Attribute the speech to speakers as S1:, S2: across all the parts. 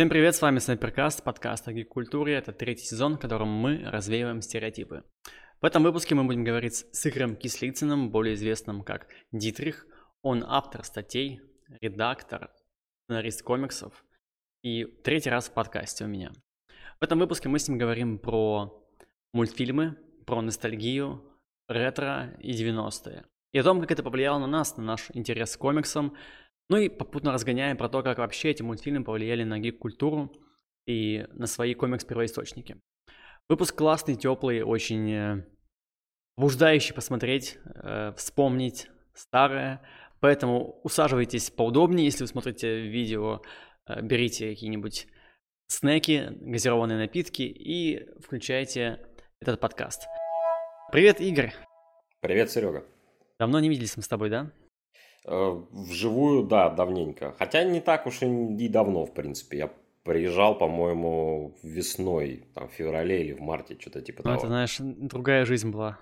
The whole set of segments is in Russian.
S1: Всем привет, с вами Снайперкаст, подкаст о гик-культуре. Это третий сезон, в котором мы развеиваем стереотипы. В этом выпуске мы будем говорить с Игорем Кислицыным, более известным как Дитрих. Он автор статей, редактор, сценарист комиксов и третий раз в подкасте у меня. В этом выпуске мы с ним говорим про мультфильмы, про ностальгию, ретро и 90-е. И о том, как это повлияло на нас, на наш интерес к комиксам, ну и попутно разгоняем про то, как вообще эти мультфильмы повлияли на гик-культуру и на свои комикс-первоисточники. Выпуск классный, теплый, очень э, побуждающий посмотреть, э, вспомнить старое. Поэтому усаживайтесь поудобнее, если вы смотрите видео, э, берите какие-нибудь снеки, газированные напитки и включайте этот подкаст. Привет, Игорь.
S2: Привет, Серега.
S1: Давно не виделись мы с тобой, да?
S2: Э, вживую, да, давненько. Хотя не так уж и давно, в принципе. Я приезжал, по-моему, весной, там, в феврале или в марте, что-то типа
S1: ну,
S2: того.
S1: это, знаешь, другая жизнь была.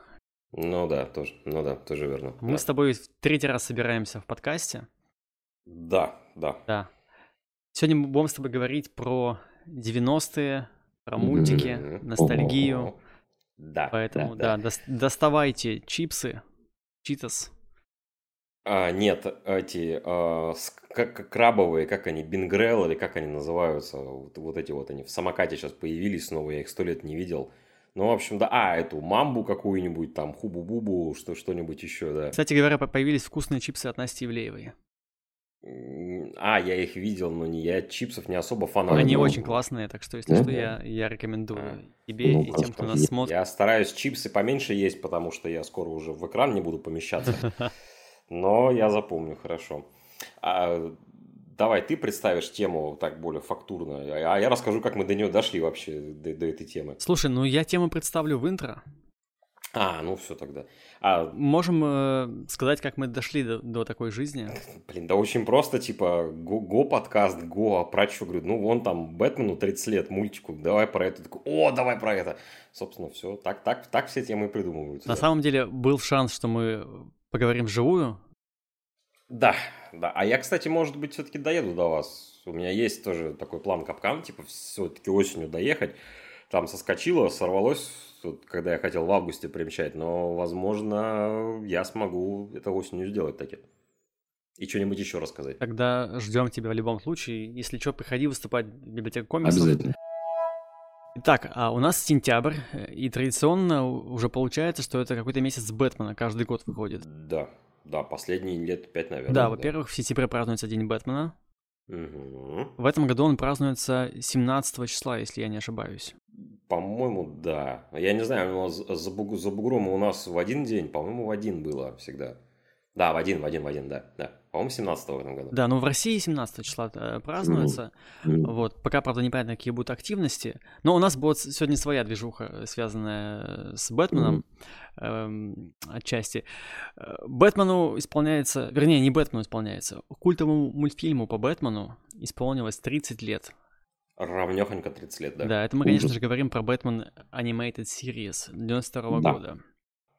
S2: Ну да, тоже, ну да, тоже верно.
S1: Мы
S2: да.
S1: с тобой в третий раз собираемся в подкасте.
S2: Да, да.
S1: Да. Сегодня мы будем с тобой говорить про 90-е, про мультики, mm-hmm. ностальгию.
S2: Да.
S1: Поэтому,
S2: да,
S1: да, да. доставайте чипсы, читас,
S2: а, нет, эти а, как, крабовые, как они, бингрелл или как они называются, вот, вот эти вот они в самокате сейчас появились снова, я их сто лет не видел. Ну, в общем, да, а, эту мамбу какую-нибудь, там, хубу-бубу, что, что-нибудь еще, да.
S1: Кстати говоря, появились вкусные чипсы от Насти Ивлеевой.
S2: А, я их видел, но не я чипсов не особо фанат.
S1: Они очень классные, так что, если что, я, я рекомендую а. тебе ну, и тем, кто нас смотрит.
S2: Я стараюсь чипсы поменьше есть, потому что я скоро уже в экран не буду помещаться. Но я запомню, хорошо. А, давай, ты представишь тему так более фактурно, а я расскажу, как мы до нее дошли вообще, до, до этой темы.
S1: Слушай, ну я тему представлю в интро.
S2: А, ну все тогда. А...
S1: Можем э, сказать, как мы дошли до, до такой жизни?
S2: Блин, да очень просто, типа, го, го подкаст, го, а про что? Говорю, ну вон там Бэтмену 30 лет, мультику, давай про это. Такой, о, давай про это. Собственно, все, так, так, так все темы и придумываются.
S1: На да. самом деле был шанс, что мы поговорим вживую.
S2: Да, да. А я, кстати, может быть, все-таки доеду до вас. У меня есть тоже такой план капкан, типа все-таки осенью доехать. Там соскочило, сорвалось, вот, когда я хотел в августе примчать, но, возможно, я смогу это осенью сделать таки. И что-нибудь еще рассказать.
S1: Тогда ждем тебя в любом случае. Если что, приходи выступать в библиотеку комиксов.
S2: Обязательно.
S1: Итак, а у нас сентябрь, и традиционно уже получается, что это какой-то месяц Бэтмена каждый год выходит.
S2: Да, да, последние лет пять, наверное.
S1: Да, во-первых, в сентябре празднуется День Бэтмена.
S2: Угу.
S1: В этом году он празднуется 17 числа, если я не ошибаюсь.
S2: По-моему, да. Я не знаю, за, буг... за бугром у нас в один день, по-моему, в один было всегда. Да, в один, в один, в один, да. да. По-моему, 17 в этом году.
S1: Да, ну в России 17 числа э, празднуется. Mm-hmm. Вот, пока, правда, непонятно, какие будут активности. Но у нас будет сегодня своя движуха, связанная с Бэтменом mm-hmm. эм, отчасти. Э, Бэтмену исполняется, вернее, не Бэтмену исполняется, культовому мультфильму по Бэтмену исполнилось 30 лет.
S2: Равнёхонько 30 лет, да.
S1: Да, это мы, конечно Ужас. же, говорим про Бэтмен Animated Series 92 -го да. года.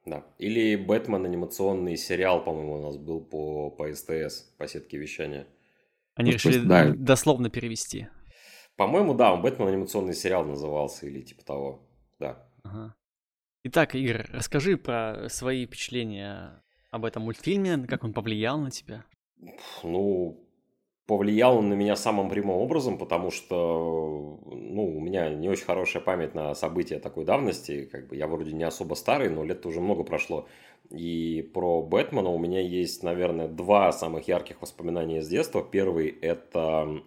S2: Да. Или Бэтмен анимационный сериал, по-моему, у нас был по, по СТС, по сетке вещания.
S1: Они ну, решили да. дословно перевести.
S2: По-моему, да, он Бэтмен анимационный сериал назывался или типа того. Да.
S1: Ага. Итак, Игорь, расскажи про свои впечатления об этом мультфильме, как он повлиял на тебя.
S2: Ну, повлиял он на меня самым прямым образом, потому что ну, у меня не очень хорошая память на события такой давности. Как бы я вроде не особо старый, но лет уже много прошло. И про Бэтмена у меня есть, наверное, два самых ярких воспоминания с детства. Первый – это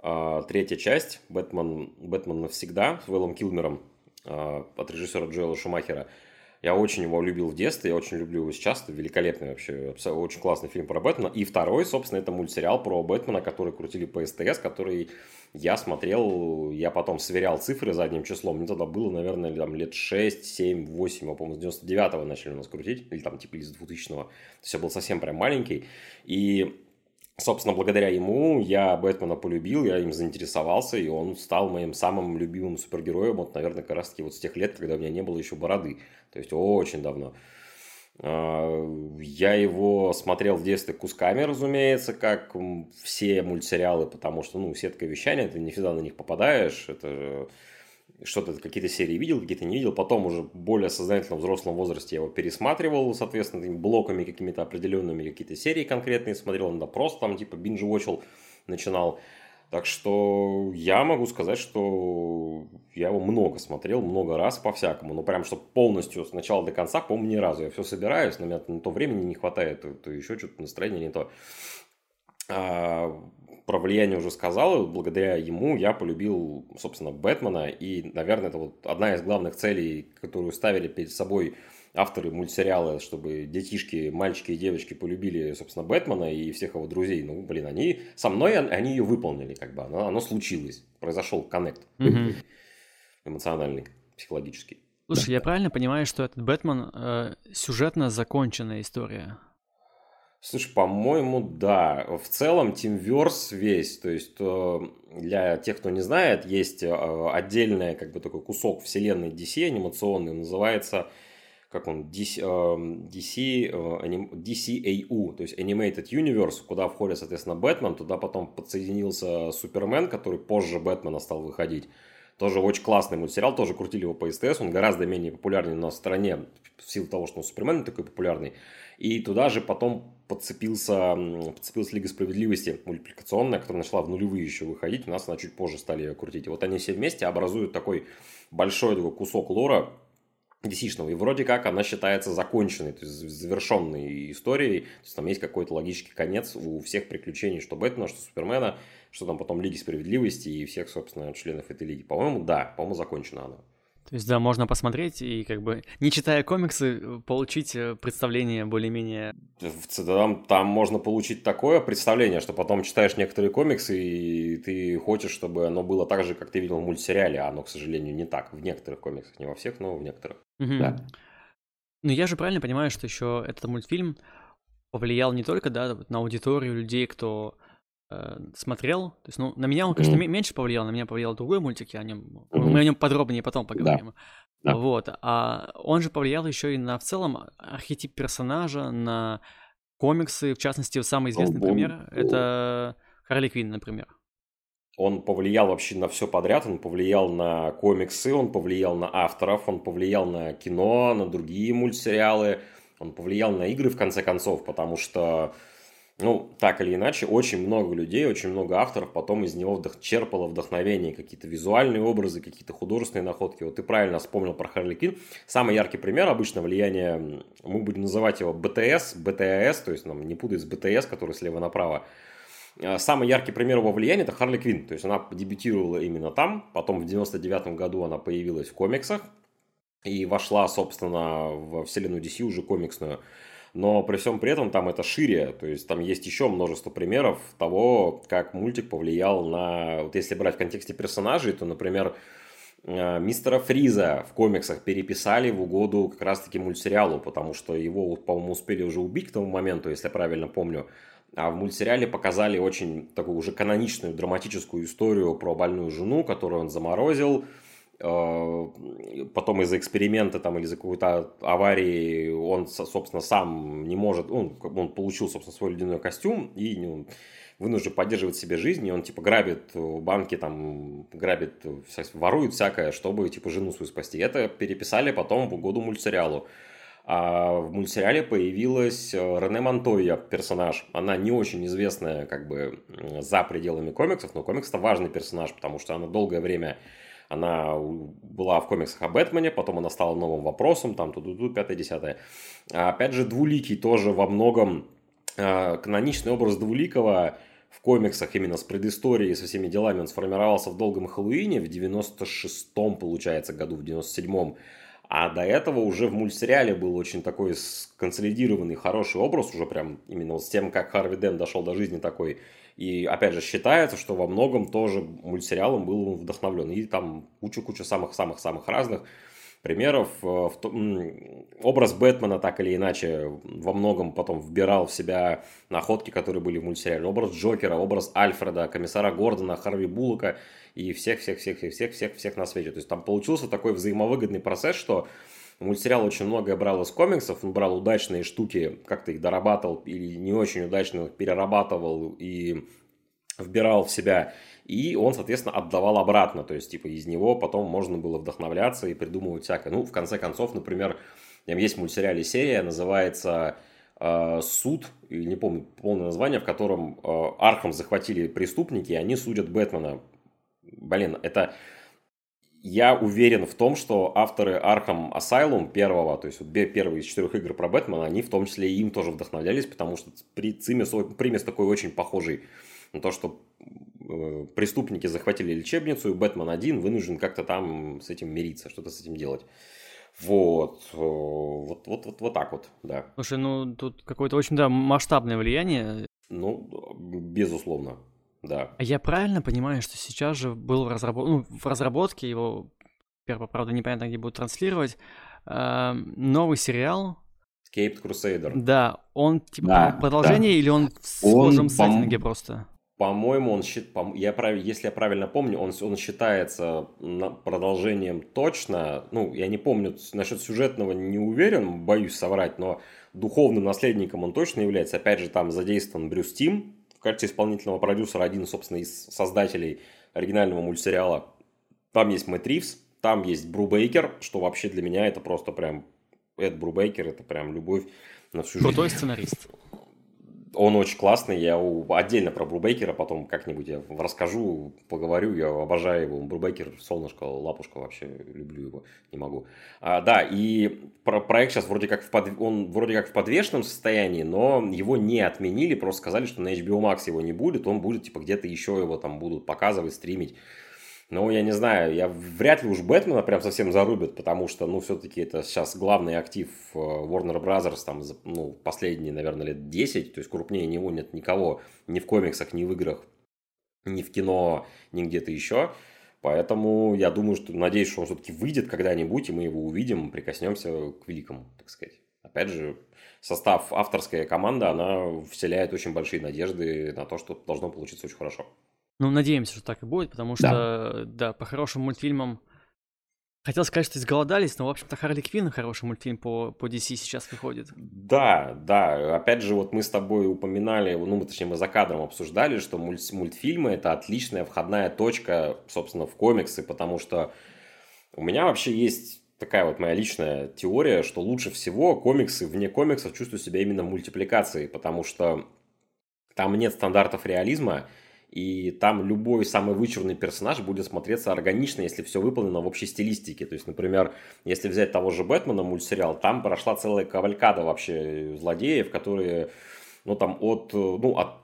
S2: э, третья часть «Бэтмен, «Бэтмен навсегда» с Уиллом Килмером э, от режиссера Джоэла Шумахера – я очень его любил в детстве, я очень люблю его сейчас. Это великолепный вообще, очень классный фильм про Бэтмена. И второй, собственно, это мультсериал про Бэтмена, который крутили по СТС, который я смотрел, я потом сверял цифры задним числом. Мне тогда было, наверное, там, лет 6, 7, 8, я помню, с 99-го начали у нас крутить, или там типа из 2000-го. То был совсем прям маленький. И Собственно, благодаря ему я Бэтмена полюбил, я им заинтересовался, и он стал моим самым любимым супергероем, вот, наверное, как раз таки вот с тех лет, когда у меня не было еще бороды. То есть очень давно. А, я его смотрел в детстве кусками, разумеется, как все мультсериалы, потому что, ну, сетка вещания, ты не всегда на них попадаешь, это что-то, какие-то серии видел, какие-то не видел. Потом уже более сознательно в взрослом возрасте я его пересматривал, соответственно, блоками какими-то определенными, какие-то серии конкретные смотрел, иногда просто там типа бинж-вотчил начинал. Так что я могу сказать, что я его много смотрел, много раз по-всякому. Но прям, что полностью с начала до конца, по-моему, ни разу. Я все собираюсь, но меня на то времени не хватает, то еще что-то настроение не то. А, про влияние уже сказал, благодаря ему я полюбил, собственно, Бэтмена. И, наверное, это вот одна из главных целей, которую ставили перед собой авторы мультсериала, чтобы детишки, мальчики и девочки полюбили, собственно, Бэтмена и всех его друзей. Ну, блин, они со мной, они ее выполнили, как бы, оно, оно случилось. Произошел коннект угу. эмоциональный, психологический.
S1: Слушай, да. я правильно понимаю, что этот Бэтмен э, сюжетно законченная история?
S2: Слушай, по-моему, да. В целом, Teamverse весь, то есть э, для тех, кто не знает, есть э, отдельный как бы такой кусок вселенной DC анимационный, называется как он, DC, DC, DCAU, то есть Animated Universe, куда входит, соответственно, Бэтмен, туда потом подсоединился Супермен, который позже Бэтмена стал выходить. Тоже очень классный мультсериал, тоже крутили его по СТС, он гораздо менее популярный на стороне в силу того, что он Супермен такой популярный. И туда же потом подцепился, подцепилась Лига Справедливости мультипликационная, которая начала в нулевые еще выходить, у нас она чуть позже стали ее крутить. И вот они все вместе образуют такой большой такой кусок лора, dc И вроде как она считается законченной, то есть завершенной историей. То есть там есть какой-то логический конец у всех приключений, что Бэтмена, что Супермена, что там потом Лиги Справедливости и всех, собственно, членов этой лиги. По-моему, да, по-моему, закончена она.
S1: То есть, да, можно посмотреть и как бы, не читая комиксы, получить э, представление более-менее...
S2: Там, там можно получить такое представление, что потом читаешь некоторые комиксы, и ты хочешь, чтобы оно было так же, как ты видел в мультсериале, а оно, к сожалению, не так. В некоторых комиксах, не во всех, но в некоторых. Угу. Да.
S1: Ну, я же правильно понимаю, что еще этот мультфильм повлиял не только, да, на аудиторию людей, кто смотрел. То есть, ну, на меня он, конечно, mm. меньше повлиял, на меня повлиял другой мультик, я о нем, mm-hmm. мы о нем подробнее потом поговорим. Да. Вот. А он же повлиял еще и на в целом архетип персонажа, на комиксы, в частности, самый известный oh, пример это Харли Квинн, например.
S2: Он повлиял вообще на все подряд, он повлиял на комиксы, он повлиял на авторов, он повлиял на кино, на другие мультсериалы, он повлиял на игры в конце концов, потому что ну, так или иначе, очень много людей, очень много авторов потом из него вдох... черпало вдохновение, какие-то визуальные образы, какие-то художественные находки. Вот ты правильно вспомнил про Харли Квинн. Самый яркий пример обычно влияние, мы будем называть его БТС, БТС, то есть нам не путать с БТС, который слева направо. А, самый яркий пример его влияния это Харли Квинн. То есть она дебютировала именно там, потом в 99 году она появилась в комиксах и вошла, собственно, в вселенную DC уже комиксную но при всем при этом там это шире, то есть там есть еще множество примеров того, как мультик повлиял на, вот если брать в контексте персонажей, то, например, э, мистера Фриза в комиксах переписали в угоду как раз-таки мультсериалу, потому что его, по-моему, успели уже убить к тому моменту, если я правильно помню. А в мультсериале показали очень такую уже каноничную драматическую историю про больную жену, которую он заморозил, потом из-за эксперимента там или из-за какой-то аварии он, собственно, сам не может, он, он получил, собственно, свой ледяной костюм и ну, вынужден поддерживать себе жизнь, и он, типа, грабит банки, там, грабит, ворует всякое, чтобы, типа, жену свою спасти. Это переписали потом в году мультсериалу. А в мультсериале появилась э, Рене Монтойя, персонаж. Она не очень известная, как бы, за пределами комиксов, но комикс это важный персонаж, потому что она долгое время она была в комиксах о Бэтмене, потом она стала новым вопросом, там тут-тут, пятое-десятое. А, опять же, Двуликий тоже во многом а, каноничный образ Двуликого в комиксах именно с предысторией, со всеми делами, он сформировался в «Долгом Хэллоуине» в 96-м, получается, году, в 97-м. А до этого уже в мультсериале был очень такой консолидированный, хороший образ, уже прям именно с тем, как Харви Дэн дошел до жизни такой и, опять же, считается, что во многом тоже мультсериалом был вдохновлен. И там куча-куча самых-самых-самых разных примеров. Э, образ Бэтмена так или иначе во многом потом вбирал в себя находки, которые были в мультсериале. Образ Джокера, образ Альфреда, комиссара Гордона, Харви Буллока и всех-всех-всех-всех-всех-всех на свете. То есть там получился такой взаимовыгодный процесс, что Мультсериал очень многое брал из комиксов, он брал удачные штуки, как-то их дорабатывал или не очень удачно перерабатывал и вбирал в себя. И он, соответственно, отдавал обратно. То есть, типа, из него потом можно было вдохновляться и придумывать всякое. Ну, в конце концов, например, там есть в мультсериале серия, называется э, «Суд», не помню полное название, в котором э, Архам захватили преступники, и они судят Бэтмена. Блин, это я уверен в том, что авторы Arkham Asylum первого, то есть вот первые из четырех игр про Бэтмена, они в том числе и им тоже вдохновлялись, потому что примес, примес такой очень похожий на то, что э, преступники захватили лечебницу, и Бэтмен один вынужден как-то там с этим мириться, что-то с этим делать. Вот, э, вот, вот, вот, вот так вот, да.
S1: Слушай, ну тут какое-то очень, да, масштабное влияние.
S2: Ну, безусловно. Да.
S1: А я правильно понимаю, что сейчас же был в, разработ... ну, в разработке его, правда, непонятно, где будут транслировать, э, новый сериал.
S2: Escaped Crusader.
S1: Да, он типа да, продолжение да. или он в схожем сеттинге просто?
S2: По-моему, он я прав... если я правильно помню, он, он считается продолжением точно. Ну, я не помню, насчет сюжетного не уверен, боюсь соврать, но духовным наследником он точно является. Опять же, там задействован Брюс Тим, в качестве исполнительного продюсера один, собственно, из создателей оригинального мультсериала. Там есть Мэтт Ривз, там есть Бру Бейкер, что вообще для меня это просто прям... Эд Бру Бейкер, это прям любовь на всю
S1: жизнь. Крутой сценарист
S2: он очень классный, я отдельно про Брубейкера потом как-нибудь я расскажу, поговорю, я обожаю его. Брубейкер, солнышко, лапушка, вообще люблю его, не могу. А, да, и про проект сейчас вроде как в под... он вроде как в подвешенном состоянии, но его не отменили, просто сказали, что на HBO Max его не будет, он будет типа где-то еще его там будут показывать, стримить. Ну, я не знаю, я вряд ли уж Бэтмена прям совсем зарубят, потому что, ну, все-таки это сейчас главный актив э, Warner Brothers, там, ну, последние, наверное, лет 10, то есть крупнее него нет никого, ни в комиксах, ни в играх, ни в кино, ни где-то еще. Поэтому я думаю, что, надеюсь, что он все-таки выйдет когда-нибудь, и мы его увидим, прикоснемся к великому, так сказать. Опять же, состав, авторская команда, она вселяет очень большие надежды на то, что должно получиться очень хорошо.
S1: Ну, надеемся, что так и будет, потому что, да, по хорошим мультфильмам... Хотел сказать, что изголодались, но, в общем-то, Харли Квинн хороший мультфильм по, по DC сейчас выходит.
S2: Да, да. Опять же, вот мы с тобой упоминали, ну, точнее, мы за кадром обсуждали, что мульт мультфильмы – это отличная входная точка, собственно, в комиксы, потому что у меня вообще есть такая вот моя личная теория, что лучше всего комиксы вне комиксов чувствуют себя именно в мультипликации, потому что там нет стандартов реализма, и там любой самый вычурный персонаж будет смотреться органично, если все выполнено в общей стилистике. То есть, например, если взять того же Бэтмена мультсериал, там прошла целая кавалькада вообще злодеев, которые, ну, там, от, ну, от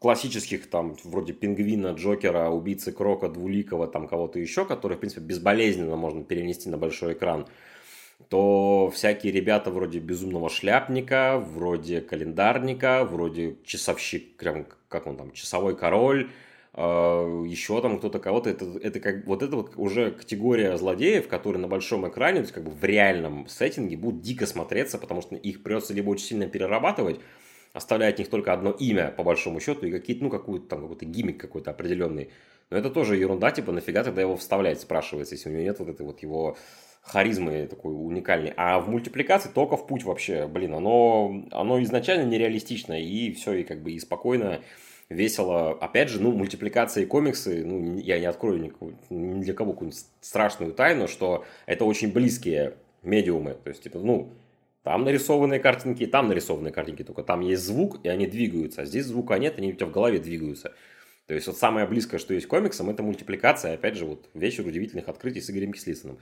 S2: классических, там, вроде Пингвина, Джокера, Убийцы Крока, Двуликова, там, кого-то еще, которые, в принципе, безболезненно можно перенести на большой экран, то всякие ребята вроде Безумного Шляпника, вроде Календарника, вроде Часовщик, прям как он там, часовой король, а, еще там кто-то кого-то, это, это как, вот это вот уже категория злодеев, которые на большом экране, то есть как бы в реальном сеттинге будут дико смотреться, потому что их придется либо очень сильно перерабатывать, оставляя от них только одно имя, по большому счету, и какие-то, ну, какую-то там, какой-то гиммик какой-то определенный. Но это тоже ерунда, типа, нафига тогда его вставлять, спрашивается, если у него нет вот этой вот его харизмы такой уникальной. А в мультипликации только в путь вообще, блин, оно, оно изначально нереалистично, и все, и как бы и спокойно, весело. Опять же, ну, мультипликация и комиксы, ну, я не открою никакую, ни для кого какую-нибудь страшную тайну, что это очень близкие медиумы. То есть, типа, ну, там нарисованные картинки, там нарисованные картинки, только там есть звук, и они двигаются, а здесь звука нет, они у тебя в голове двигаются. То есть, вот самое близкое, что есть комиксам, это мультипликация, опять же, вот вечер удивительных открытий с Игорем Кислицыным.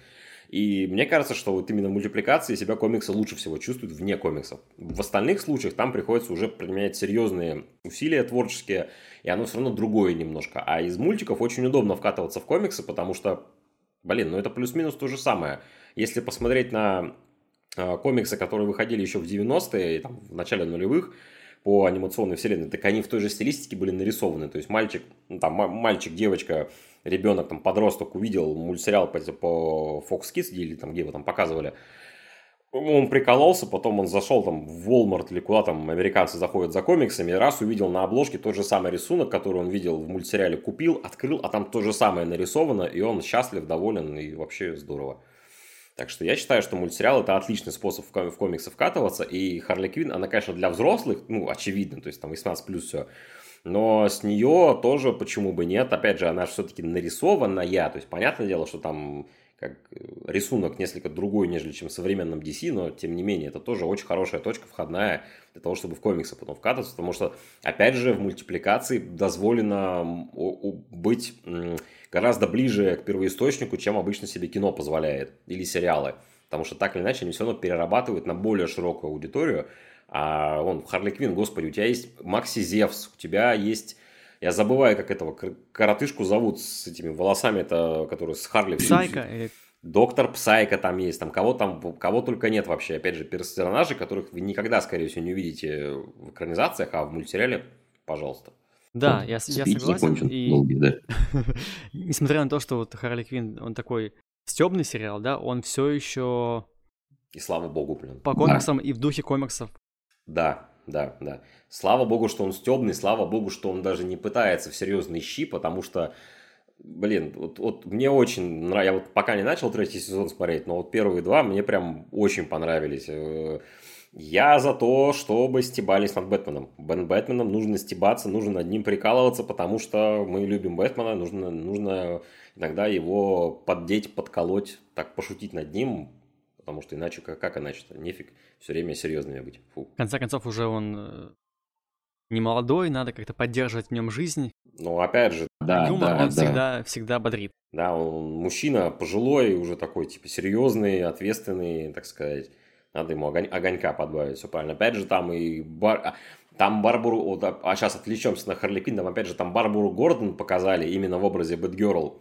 S2: И мне кажется, что вот именно в мультипликации себя комиксы лучше всего чувствуют вне комиксов. В остальных случаях там приходится уже применять серьезные усилия творческие, и оно все равно другое немножко. А из мультиков очень удобно вкатываться в комиксы, потому что, блин, ну это плюс-минус то же самое. Если посмотреть на э, комиксы, которые выходили еще в 90-е, там, в начале нулевых, по анимационной вселенной, так они в той же стилистике были нарисованы. То есть мальчик, ну, там, мальчик, девочка ребенок, там, подросток увидел мультсериал по, по Fox Kids, или там, где его там показывали, он прикололся, потом он зашел там в Walmart или куда там американцы заходят за комиксами, раз увидел на обложке тот же самый рисунок, который он видел в мультсериале, купил, открыл, а там то же самое нарисовано, и он счастлив, доволен и вообще здорово. Так что я считаю, что мультсериал это отличный способ в комиксы вкатываться, и Харли Квин, она, конечно, для взрослых, ну, очевидно, то есть там 18 плюс все, но с нее тоже почему бы нет, опять же, она все-таки нарисованная, то есть понятное дело, что там как э, рисунок несколько другой, нежели чем в современном DC, но тем не менее это тоже очень хорошая точка входная для того, чтобы в комиксы потом вкатываться, потому что, опять же, в мультипликации дозволено быть гораздо ближе к первоисточнику, чем обычно себе кино позволяет, или сериалы, потому что так или иначе они все равно перерабатывают на более широкую аудиторию, а он в Харли Квин, господи, у тебя есть Макси Зевс, у тебя есть я забываю, как этого коротышку зовут с этими волосами, это, который с Харли.
S1: Псайка.
S2: Доктор Псайка там есть, там кого там, кого только нет вообще. Опять же, персонажи, которых вы никогда, скорее всего, не увидите в экранизациях, а в мультсериале, пожалуйста.
S1: Да, я, я согласен. И... Долгий, да. Несмотря на то, что вот Харли Квин, он такой стебный сериал, да, он все еще...
S2: И слава богу, блин.
S1: По комиксам да. и в духе комиксов.
S2: Да, да, да. Слава богу, что он стебный, слава богу, что он даже не пытается в серьезный щи, потому что, блин, вот, вот мне очень нравится, я вот пока не начал третий сезон смотреть, но вот первые два мне прям очень понравились. Я за то, чтобы стебались над Бэтменом. Бен Бэтменом нужно стебаться, нужно над ним прикалываться, потому что мы любим Бэтмена, нужно, нужно иногда его поддеть, подколоть, так пошутить над ним, потому что иначе, как, как иначе-то, нефиг все время серьезными быть. Фу.
S1: В конце концов, уже он э, не молодой, надо как-то поддерживать в нем жизнь.
S2: Ну, опять же, да,
S1: Юмор,
S2: да,
S1: он
S2: да.
S1: всегда, всегда бодрит.
S2: Да, он мужчина пожилой, уже такой, типа, серьезный, ответственный, так сказать. Надо ему огонь, огонька подбавить, все правильно. Опять же, там и бар... А, там Барбару, вот, а, а сейчас отвлечемся на Харли Квинн, там опять же там Барбару Гордон показали именно в образе Бэтгерл.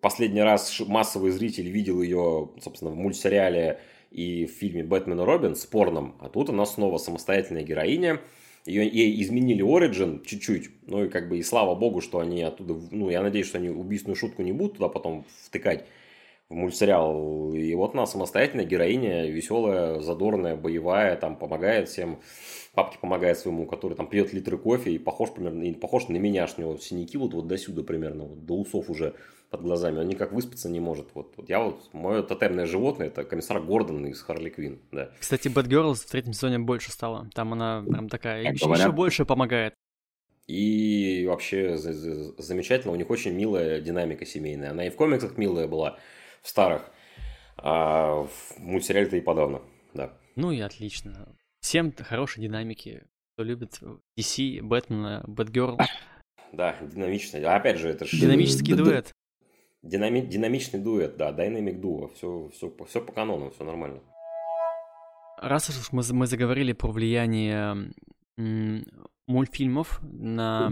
S2: Последний раз массовый зритель видел ее, собственно, в мультсериале и в фильме «Бэтмен и Робин» спорном, а тут она снова самостоятельная героиня, ее, ей изменили Origin чуть-чуть, ну и как бы и слава богу, что они оттуда, ну я надеюсь, что они убийственную шутку не будут туда потом втыкать в мультсериал. И вот она самостоятельная героиня, веселая, задорная, боевая, там помогает всем. Папке помогает своему, который там пьет литры кофе и похож примерно, и похож на меня, у него синяки вот, вот до сюда примерно, вот, до усов уже под глазами, он никак выспаться не может. Вот, вот я вот, мое тотемное животное, это комиссар Гордон из Харли Квин, да.
S1: Кстати, Бэтгерл в третьем сезоне больше стала, там она прям такая, еще, еще больше помогает.
S2: И вообще замечательно, у них очень милая динамика семейная. Она и в комиксах милая была, в старых, а в мультсериале-то и подавно, да.
S1: Ну и отлично. Всем хорошей динамики, кто любит DC, Бэтмена, Бэтгерл.
S2: Да, динамичный. А опять же, это
S1: же... Динамический дуэт.
S2: Динами... Динамичный дуэт, да, Dynamic Duo, все, все, все по канону, все нормально.
S1: Раз уж мы, мы заговорили про влияние м- мультфильмов на...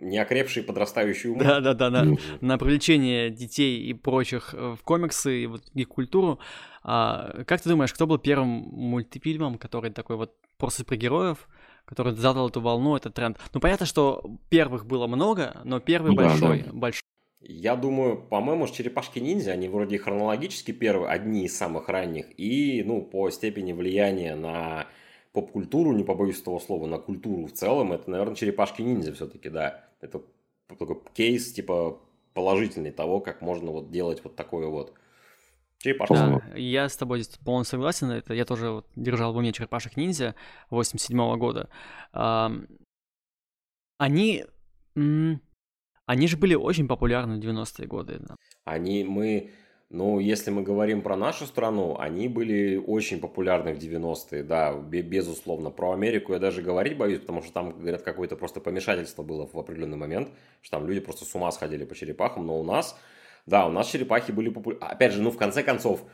S2: Неокрепший подрастающий ум.
S1: Да-да-да, на, на привлечение детей и прочих э, в комиксы и вот и культуру. А, как ты думаешь, кто был первым мультфильмом, который такой вот про супергероев, который задал эту волну, этот тренд? Ну, понятно, что первых было много, но первый ну, большой, да, да. большой
S2: я думаю, по-моему, черепашки-ниндзя, они вроде хронологически первые, одни из самых ранних, и, ну, по степени влияния на поп-культуру, не побоюсь этого слова, на культуру в целом, это, наверное, черепашки-ниндзя все-таки, да. Это такой кейс, типа, положительный того, как можно вот делать вот такое вот.
S1: Черепашки. Да, я с тобой здесь полностью согласен. Это я тоже вот держал в уме черепашек ниндзя 87 -го года. Они они же были очень популярны в 90-е годы. Да.
S2: Они, мы, ну, если мы говорим про нашу страну, они были очень популярны в 90-е, да, безусловно. Про Америку я даже говорить боюсь, потому что там, говорят, какое-то просто помешательство было в определенный момент, что там люди просто с ума сходили по черепахам, но у нас, да, у нас черепахи были популярны. Опять же, ну, в конце концов,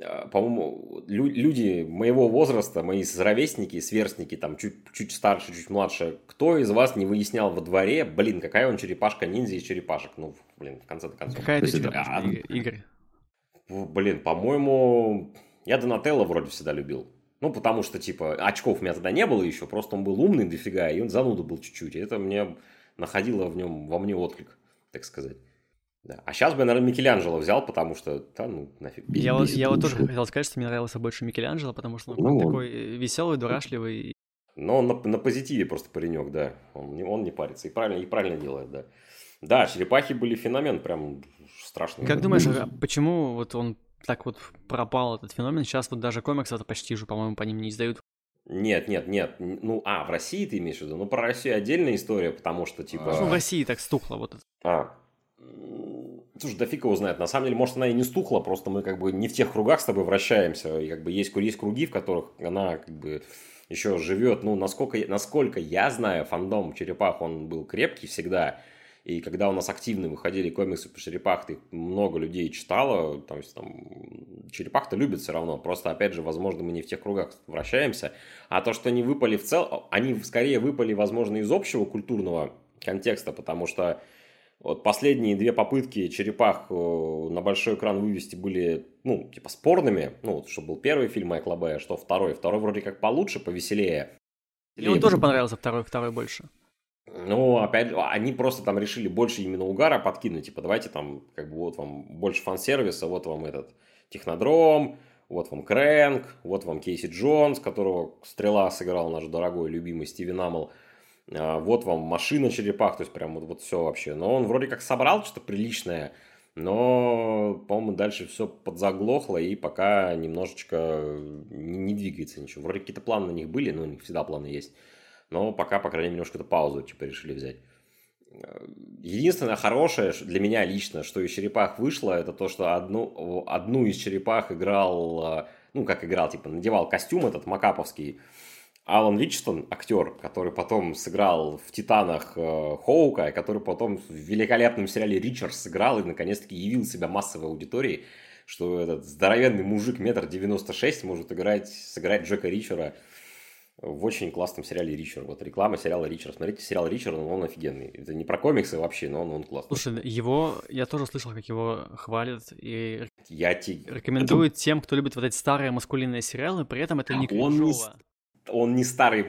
S2: Э, по-моему, люди моего возраста, мои ровесники, сверстники, там, чуть, чуть старше, чуть младше, кто из вас не выяснял во дворе, блин, какая он черепашка-ниндзя из черепашек? Ну, блин, в конце-то концов.
S1: Какая это черепашка, а, Игорь?
S2: Блин, по-моему, я Донателло вроде всегда любил. Ну, потому что, типа, очков у меня тогда не было еще, просто он был умный дофига, и он зануда был чуть-чуть. И это мне находило в нем, во мне отклик, так сказать. Да. А сейчас бы я, наверное, Микеланджело взял, потому что, да, ну, нафиг.
S1: Я, вот, я вот тоже хотел сказать, что мне нравился больше Микеланджело, потому что он ну, такой веселый, дурашливый.
S2: Но он на, на позитиве просто паренек, да. Он не, он не парится и правильно, и правильно делает, да. Да, черепахи были феномен, прям страшный.
S1: Как думаешь, а почему вот он так вот пропал этот феномен. Сейчас вот даже комиксы это почти же, по-моему, по ним не издают.
S2: Нет, нет, нет. Ну, а, в России ты имеешь в виду? Ну, про Россию отдельная история, потому что, типа...
S1: Ну, в России так стухло вот это.
S2: А, Слушай, да фиг его знает. На самом деле, может, она и не стухла, просто мы как бы не в тех кругах с тобой вращаемся. И как бы есть, есть круги, в которых она как бы еще живет. Ну, насколько, насколько я знаю, фандом Черепах, он был крепкий всегда. И когда у нас активно выходили комиксы по черепах, их много людей читало, то есть там черепах-то любят все равно, просто опять же, возможно, мы не в тех кругах вращаемся, а то, что они выпали в цел, они скорее выпали, возможно, из общего культурного контекста, потому что вот последние две попытки черепах э, на большой экран вывести были, ну, типа спорными. Ну, вот, что был первый фильм Майкла Бэя, что второй. Второй вроде как получше, повеселее.
S1: Мне он тоже понравился, второй, второй больше.
S2: Ну, опять они просто там решили больше именно угара подкинуть. Типа, давайте там, как бы, вот вам больше фан-сервиса, вот вам этот технодром, вот вам Крэнк, вот вам Кейси Джонс, которого Стрела сыграл наш дорогой, любимый Стивен Амл. А, вот вам машина черепах, то есть прям вот, вот все вообще. Но он вроде как собрал что-то приличное, но, по-моему, дальше все подзаглохло и пока немножечко не, не двигается ничего. Вроде какие-то планы на них были, но у них всегда планы есть. Но пока, по крайней мере, немножко паузу типа решили взять. Единственное хорошее для меня лично, что из черепах вышло, это то, что одну, одну из черепах играл, а, ну, как играл, типа, надевал костюм этот макаповский, Алан Ричстон, актер, который потом сыграл в «Титанах» э, Хоука, который потом в великолепном сериале «Ричард» сыграл и наконец-таки явил себя массовой аудитории, что этот здоровенный мужик метр девяносто шесть может играть, сыграть Джека Ричера в очень классном сериале «Ричард». Вот реклама сериала «Ричард». Смотрите сериал «Ричард», он офигенный. Это не про комиксы вообще, но он, он классный.
S1: Слушай, его, я тоже слышал, как его хвалят и
S2: я те...
S1: рекомендуют это... тем, кто любит вот эти старые маскулинные сериалы, при этом это не
S2: он не, он не старый.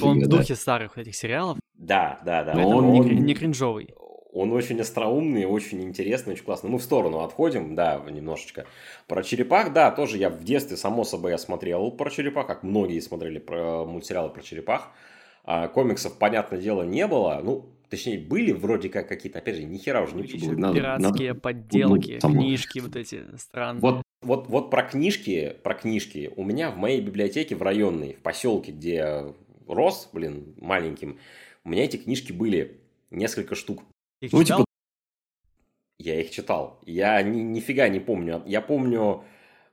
S1: Он в духе старых этих сериалов.
S2: Да, да, да.
S1: Но он, он не, не кринжовый.
S2: Он очень остроумный, очень интересный, очень классный. Мы в сторону отходим, да, немножечко. Про черепах, да, тоже я в детстве, само собой, я смотрел про черепах, как многие смотрели про мультсериалы про черепах. А комиксов, понятное дело, не было. Ну, точнее, были вроде как какие-то, опять же, ни хера уже не
S1: было. Пиратские надо, подделки, ну, книжки вот эти странные.
S2: Вот вот, вот про книжки, про книжки. У меня в моей библиотеке в районной, в поселке, где я рос, блин, маленьким, у меня эти книжки были несколько штук.
S1: Их ну, типа...
S2: Я их читал. Я ни, нифига не помню. Я помню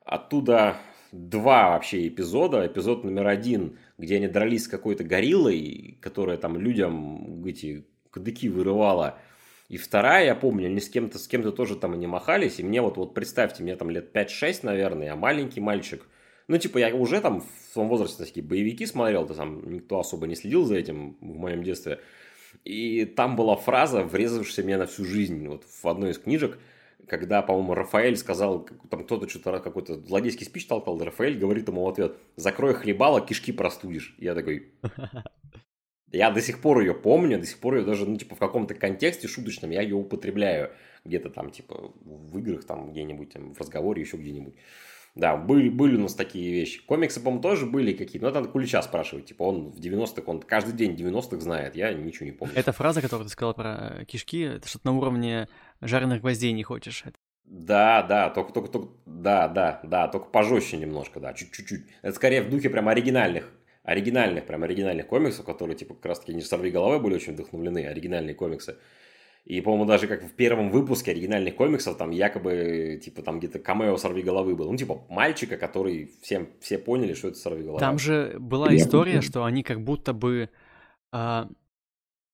S2: оттуда два вообще эпизода. Эпизод номер один, где они дрались с какой-то гориллой, которая там людям эти кадыки вырывала. И вторая, я помню, они с кем-то, с кем-то тоже там они махались, и мне вот, вот представьте, мне там лет 5-6, наверное, я маленький мальчик, ну, типа, я уже там в своем возрасте такие боевики смотрел, то там никто особо не следил за этим в моем детстве. И там была фраза, врезавшаяся мне на всю жизнь, вот в одной из книжек, когда, по-моему, Рафаэль сказал, там кто-то что-то какой-то злодейский спич толкал, Рафаэль говорит ему в ответ, закрой хлебало, кишки простудишь. Я такой, Я до сих пор ее помню, до сих пор ее даже, ну, типа, в каком-то контексте шуточном я ее употребляю. Где-то там, типа, в играх, там, где-нибудь, там, в разговоре, еще где-нибудь. Да, были, были у нас такие вещи. Комиксы, по-моему, тоже были какие-то. Но это надо Кулича спрашивать. Типа, он в 90-х, он каждый день 90-х знает. Я ничего не помню.
S1: Эта фраза, которую ты сказал про кишки, это что-то на уровне жареных гвоздей не хочешь.
S2: Да, да, только, только, только, да, да, да, только пожестче немножко, да, чуть-чуть. Это скорее в духе прям оригинальных оригинальных, прям оригинальных комиксов, которые, типа, как раз-таки не сорви головы были очень вдохновлены, оригинальные комиксы. И, по-моему, даже как в первом выпуске оригинальных комиксов, там якобы, типа, там где-то камео сорви головы был. Ну, типа, мальчика, который всем, все поняли, что это сорви голова.
S1: Там же была история, что они как будто бы, а,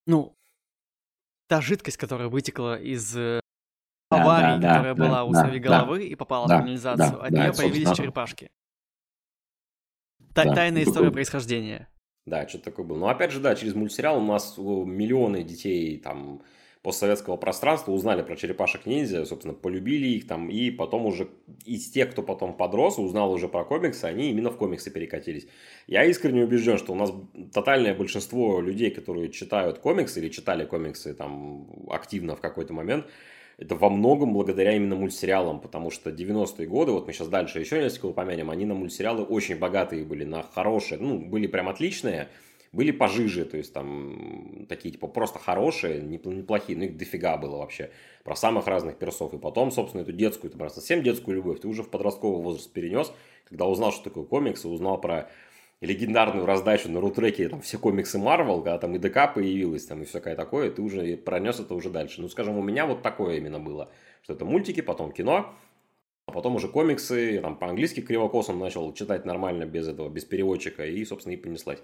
S1: ну, та жидкость, которая вытекла из э, аварии, да, да, которая да, была да, у сорви головы да, и попала да, в канализацию, да, от да, нее появились черепашки. Та- да, тайная история происхождения.
S2: Да, что-то такое было. Но опять же, да, через мультсериал у нас миллионы детей там постсоветского пространства узнали про черепашек-ниндзя, собственно, полюбили их там, и потом уже из тех, кто потом подрос, узнал уже про комиксы, они именно в комиксы перекатились. Я искренне убежден, что у нас тотальное большинство людей, которые читают комиксы или читали комиксы там активно в какой-то момент, это во многом благодаря именно мультсериалам, потому что 90-е годы, вот мы сейчас дальше еще несколько упомянем, они на мультсериалы очень богатые были, на хорошие, ну, были прям отличные, Были пожиже, то есть там такие типа просто хорошие, неплохие, ну их дофига было вообще. Про самых разных персов. И потом, собственно, эту детскую, ты просто совсем детскую любовь, ты уже в подростковый возраст перенес, когда узнал, что такое комикс, и узнал про легендарную раздачу на рутреке, там все комиксы Марвел, когда там и ДК появилась, там и всякое такое, ты уже пронес это уже дальше. Ну, скажем, у меня вот такое именно было, что это мультики, потом кино, а потом уже комиксы, там по-английски кривокосом начал читать нормально, без этого, без переводчика, и, собственно, и понеслась.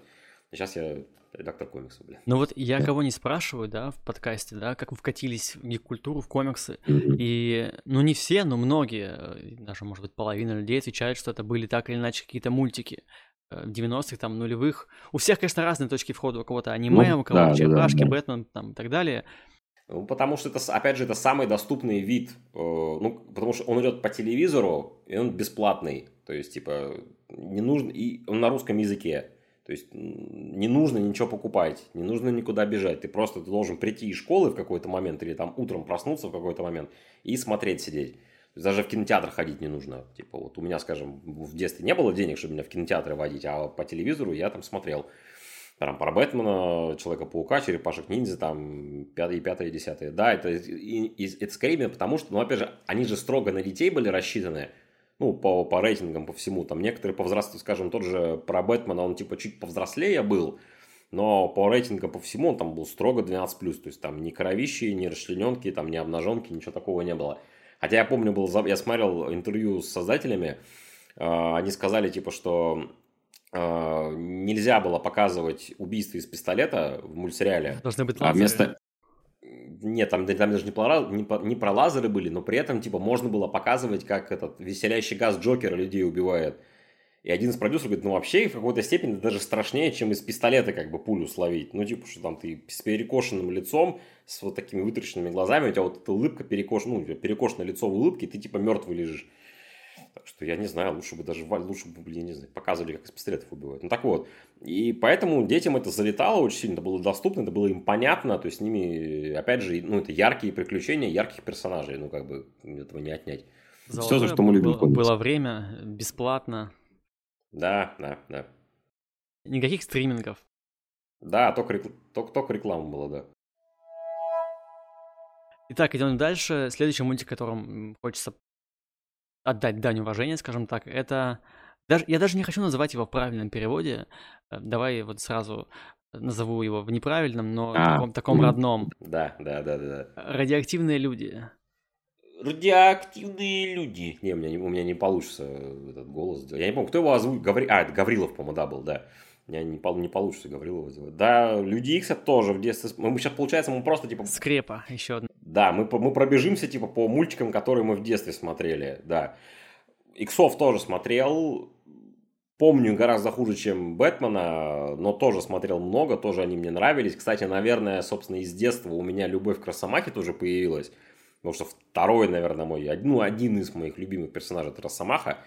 S2: Сейчас я редактор комиксов, блин.
S1: Ну вот я кого не спрашиваю, да, в подкасте, да, как вы вкатились в гик-культуру, в комиксы, и, ну, не все, но многие, э, даже, может быть, половина людей отвечают, что это были так или иначе какие-то мультики. 90-х, там, нулевых. У всех, конечно, разные точки входа. У кого-то аниме, ну, у кого-то да, черепашки, да, да. Бэтмен там, и так далее.
S2: Ну, потому что это, опять же, это самый доступный вид. Э, ну, потому что он идет по телевизору, и он бесплатный. То есть, типа, не нужно... И он на русском языке. То есть, не нужно ничего покупать, не нужно никуда бежать. Ты просто ты должен прийти из школы в какой-то момент или там утром проснуться в какой-то момент и смотреть, сидеть даже в кинотеатр ходить не нужно. Типа вот у меня, скажем, в детстве не было денег, чтобы меня в кинотеатры водить, а по телевизору я там смотрел. Там про Бэтмена, Человека-паука, Черепашек-ниндзя, там, пятое, пятое, десятое. Да, это, и, и, это скорее потому, что, ну, опять же, они же строго на детей были рассчитаны, ну, по, по рейтингам, по всему. Там некоторые по возрасту, скажем, тот же про Бэтмена, он, типа, чуть повзрослее был, но по рейтингам по всему он там был строго 12+, то есть там ни кровищи, ни расчлененки, там ни обнаженки, ничего такого не было. Хотя я помню, был, я смотрел интервью с создателями, а, они сказали, типа, что а, нельзя было показывать убийство из пистолета в мультсериале.
S1: Должны быть лазеры. А вместо...
S2: Нет, там, там даже не про, не, не про лазеры были, но при этом, типа, можно было показывать, как этот веселящий газ Джокера людей убивает. И один из продюсеров говорит, ну вообще в какой-то степени даже страшнее, чем из пистолета как бы пулю словить. Ну типа, что там ты с перекошенным лицом, с вот такими вытраченными глазами, у тебя вот эта улыбка перекошена, ну, перекошенное лицо в улыбке, ты типа мертвый лежишь. Так что я не знаю, лучше бы даже, лучше бы, блин, не знаю, показывали, как из пистолетов убивают. Ну так вот. И поэтому детям это залетало очень сильно, это было доступно, это было им понятно, то есть с ними, опять же, ну это яркие приключения ярких персонажей, ну как бы этого не отнять.
S1: Золотое Все, за что мы любим было, было время, бесплатно,
S2: да, да, да.
S1: Никаких стримингов.
S2: Да, только, рекл... только, только реклама была, да.
S1: Итак, идем дальше. Следующий мультик, которым хочется отдать дань уважения, скажем так, это... Даже, я даже не хочу называть его в правильном переводе. Э, давай вот сразу назову его в неправильном, но а, таком, таком родном.
S2: Да, да, да, да.
S1: Радиоактивные люди
S2: радиоактивные люди. Не, у меня, не, у меня не получится этот голос. Я не помню, кто его озвучил. Гаври... А, это Гаврилов, по-моему, да, был, да. Меня не, не получится Гаврилова сделать. Да, Люди Икс тоже в детстве. Мы сейчас, получается, мы просто типа...
S1: Скрепа, еще одна.
S2: Да, мы, мы пробежимся типа по мультикам, которые мы в детстве смотрели, да. Иксов тоже смотрел. Помню гораздо хуже, чем Бэтмена, но тоже смотрел много, тоже они мне нравились. Кстати, наверное, собственно, из детства у меня любовь к Росомахе тоже появилась. Потому что второй, наверное, мой, ну, один из моих любимых персонажей это Росомаха.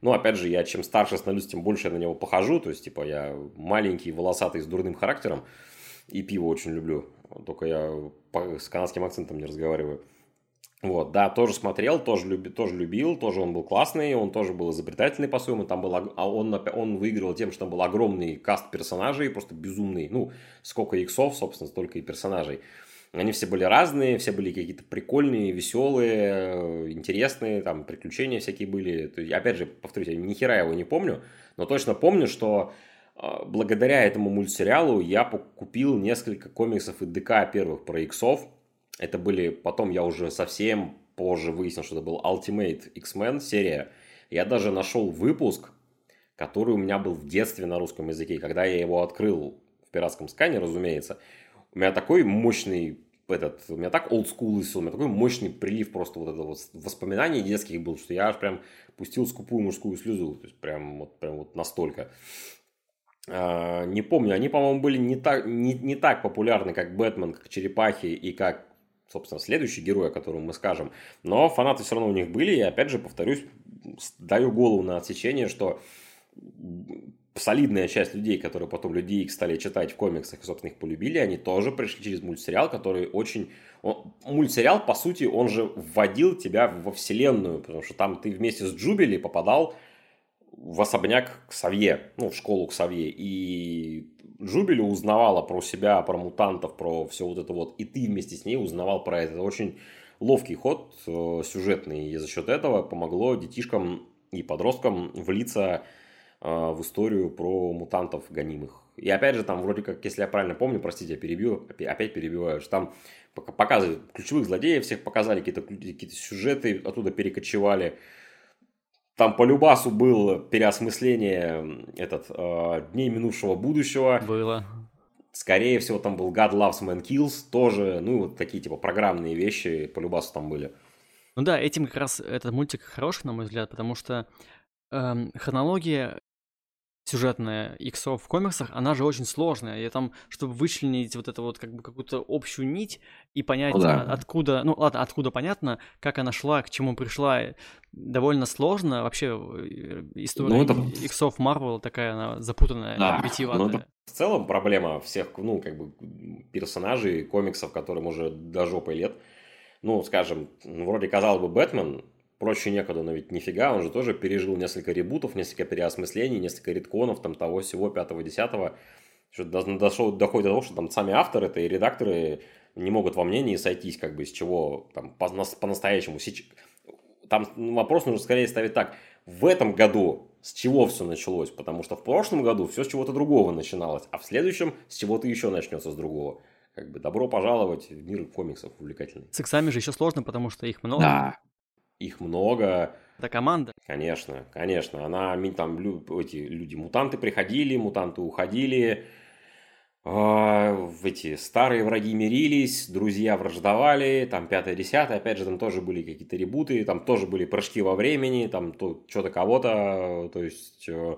S2: Но, опять же, я чем старше становлюсь, тем больше я на него похожу. То есть, типа, я маленький, волосатый, с дурным характером. И пиво очень люблю. Только я с канадским акцентом не разговариваю. Вот, да, тоже смотрел, тоже, люби, тоже любил, тоже он был классный, он тоже был изобретательный по-своему, там был, а он, он выиграл тем, что там был огромный каст персонажей, просто безумный, ну, сколько иксов, собственно, столько и персонажей. Они все были разные, все были какие-то прикольные, веселые, интересные, там приключения всякие были. То есть, опять же, повторюсь, я ни хера его не помню, но точно помню, что благодаря этому мультсериалу я купил несколько комиксов и ДК первых про иксов. Это были, потом я уже совсем позже выяснил, что это был Ultimate X-Men серия. Я даже нашел выпуск, который у меня был в детстве на русском языке. Когда я его открыл в пиратском скане, разумеется, у меня такой мощный этот, у меня так олдскулысил, у меня такой мощный прилив просто вот этого воспоминаний детских был, что я аж прям пустил скупую мужскую слезу, то есть прям вот, прям вот настолько. А, не помню, они, по-моему, были не так, не, не так популярны, как Бэтмен, как Черепахи и как, собственно, следующий герой, о котором мы скажем. Но фанаты все равно у них были, и опять же, повторюсь, даю голову на отсечение, что солидная часть людей, которые потом Люди Икс стали читать в комиксах и, собственно, их полюбили, они тоже пришли через мультсериал, который очень... Он... Мультсериал, по сути, он же вводил тебя во вселенную, потому что там ты вместе с Джубили попадал в особняк к Савье, ну, в школу к Савье. И Джубили узнавала про себя, про мутантов, про все вот это вот, и ты вместе с ней узнавал про это. Это очень ловкий ход э, сюжетный, и за счет этого помогло детишкам и подросткам влиться э, в историю про мутантов гонимых. И опять же, там вроде как, если я правильно помню, простите, я перебью, опять перебиваю, что там показывали ключевых злодеев, всех показали, какие-то какие сюжеты оттуда перекочевали. Там по Любасу было переосмысление этот, э, Дней минувшего будущего.
S1: Было.
S2: Скорее всего, там был God Loves Man Kills, тоже, ну, вот такие, типа, программные вещи по Любасу там были.
S1: Ну да, этим как раз этот мультик хороший, на мой взгляд, потому что эм, хронология сюжетная иксов в комиксах, она же очень сложная. И там, чтобы вычленить вот эту вот как бы какую-то общую нить и понять, ну, да. откуда, ну ладно, откуда понятно, как она шла, к чему пришла, довольно сложно. Вообще э, история ну, это... иксов Марвел такая, она запутанная, да.
S2: Ну, это в целом проблема всех, ну, как бы персонажей комиксов, которым уже до жопы лет. Ну, скажем, вроде казалось бы, Бэтмен, проще некуда, но ведь нифига, он же тоже пережил несколько ребутов, несколько переосмыслений, несколько ритконов, там того всего, пятого, десятого, что дошел, доходит до того, что там сами авторы это и редакторы не могут во мнении сойтись, как бы, из чего там по- по-настоящему. Там вопрос нужно скорее ставить так. В этом году с чего все началось? Потому что в прошлом году все с чего-то другого начиналось, а в следующем с чего-то еще начнется с другого. Как бы добро пожаловать в мир комиксов увлекательный.
S1: С иксами же еще сложно, потому что их много.
S2: Да, их много.
S1: Это команда.
S2: Конечно, конечно. Она, там эти люди-мутанты приходили, мутанты уходили. В эти старые враги мирились, друзья враждовали, там пятое, десятое, опять же, там тоже были какие-то ребуты, там тоже были прыжки во времени, там то, что-то кого-то, то есть, э,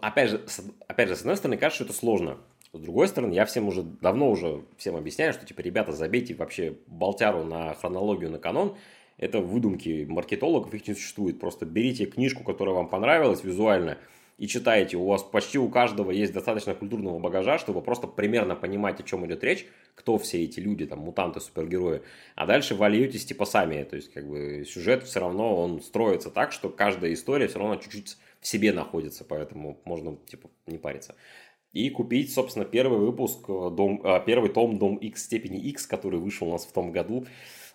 S2: опять же, опять же, с одной стороны, кажется, что это сложно, с другой стороны, я всем уже, давно уже всем объясняю, что, типа, ребята, забейте вообще болтяру на хронологию, на канон, это выдумки маркетологов, их не существует. Просто берите книжку, которая вам понравилась визуально, и читаете. У вас почти у каждого есть достаточно культурного багажа, чтобы просто примерно понимать, о чем идет речь, кто все эти люди, там, мутанты, супергерои. А дальше вольетесь типа сами. То есть, как бы, сюжет все равно, он строится так, что каждая история все равно чуть-чуть в себе находится, поэтому можно, типа, не париться. И купить, собственно, первый выпуск, э, дом, э, первый том Дом X степени X, который вышел у нас в том году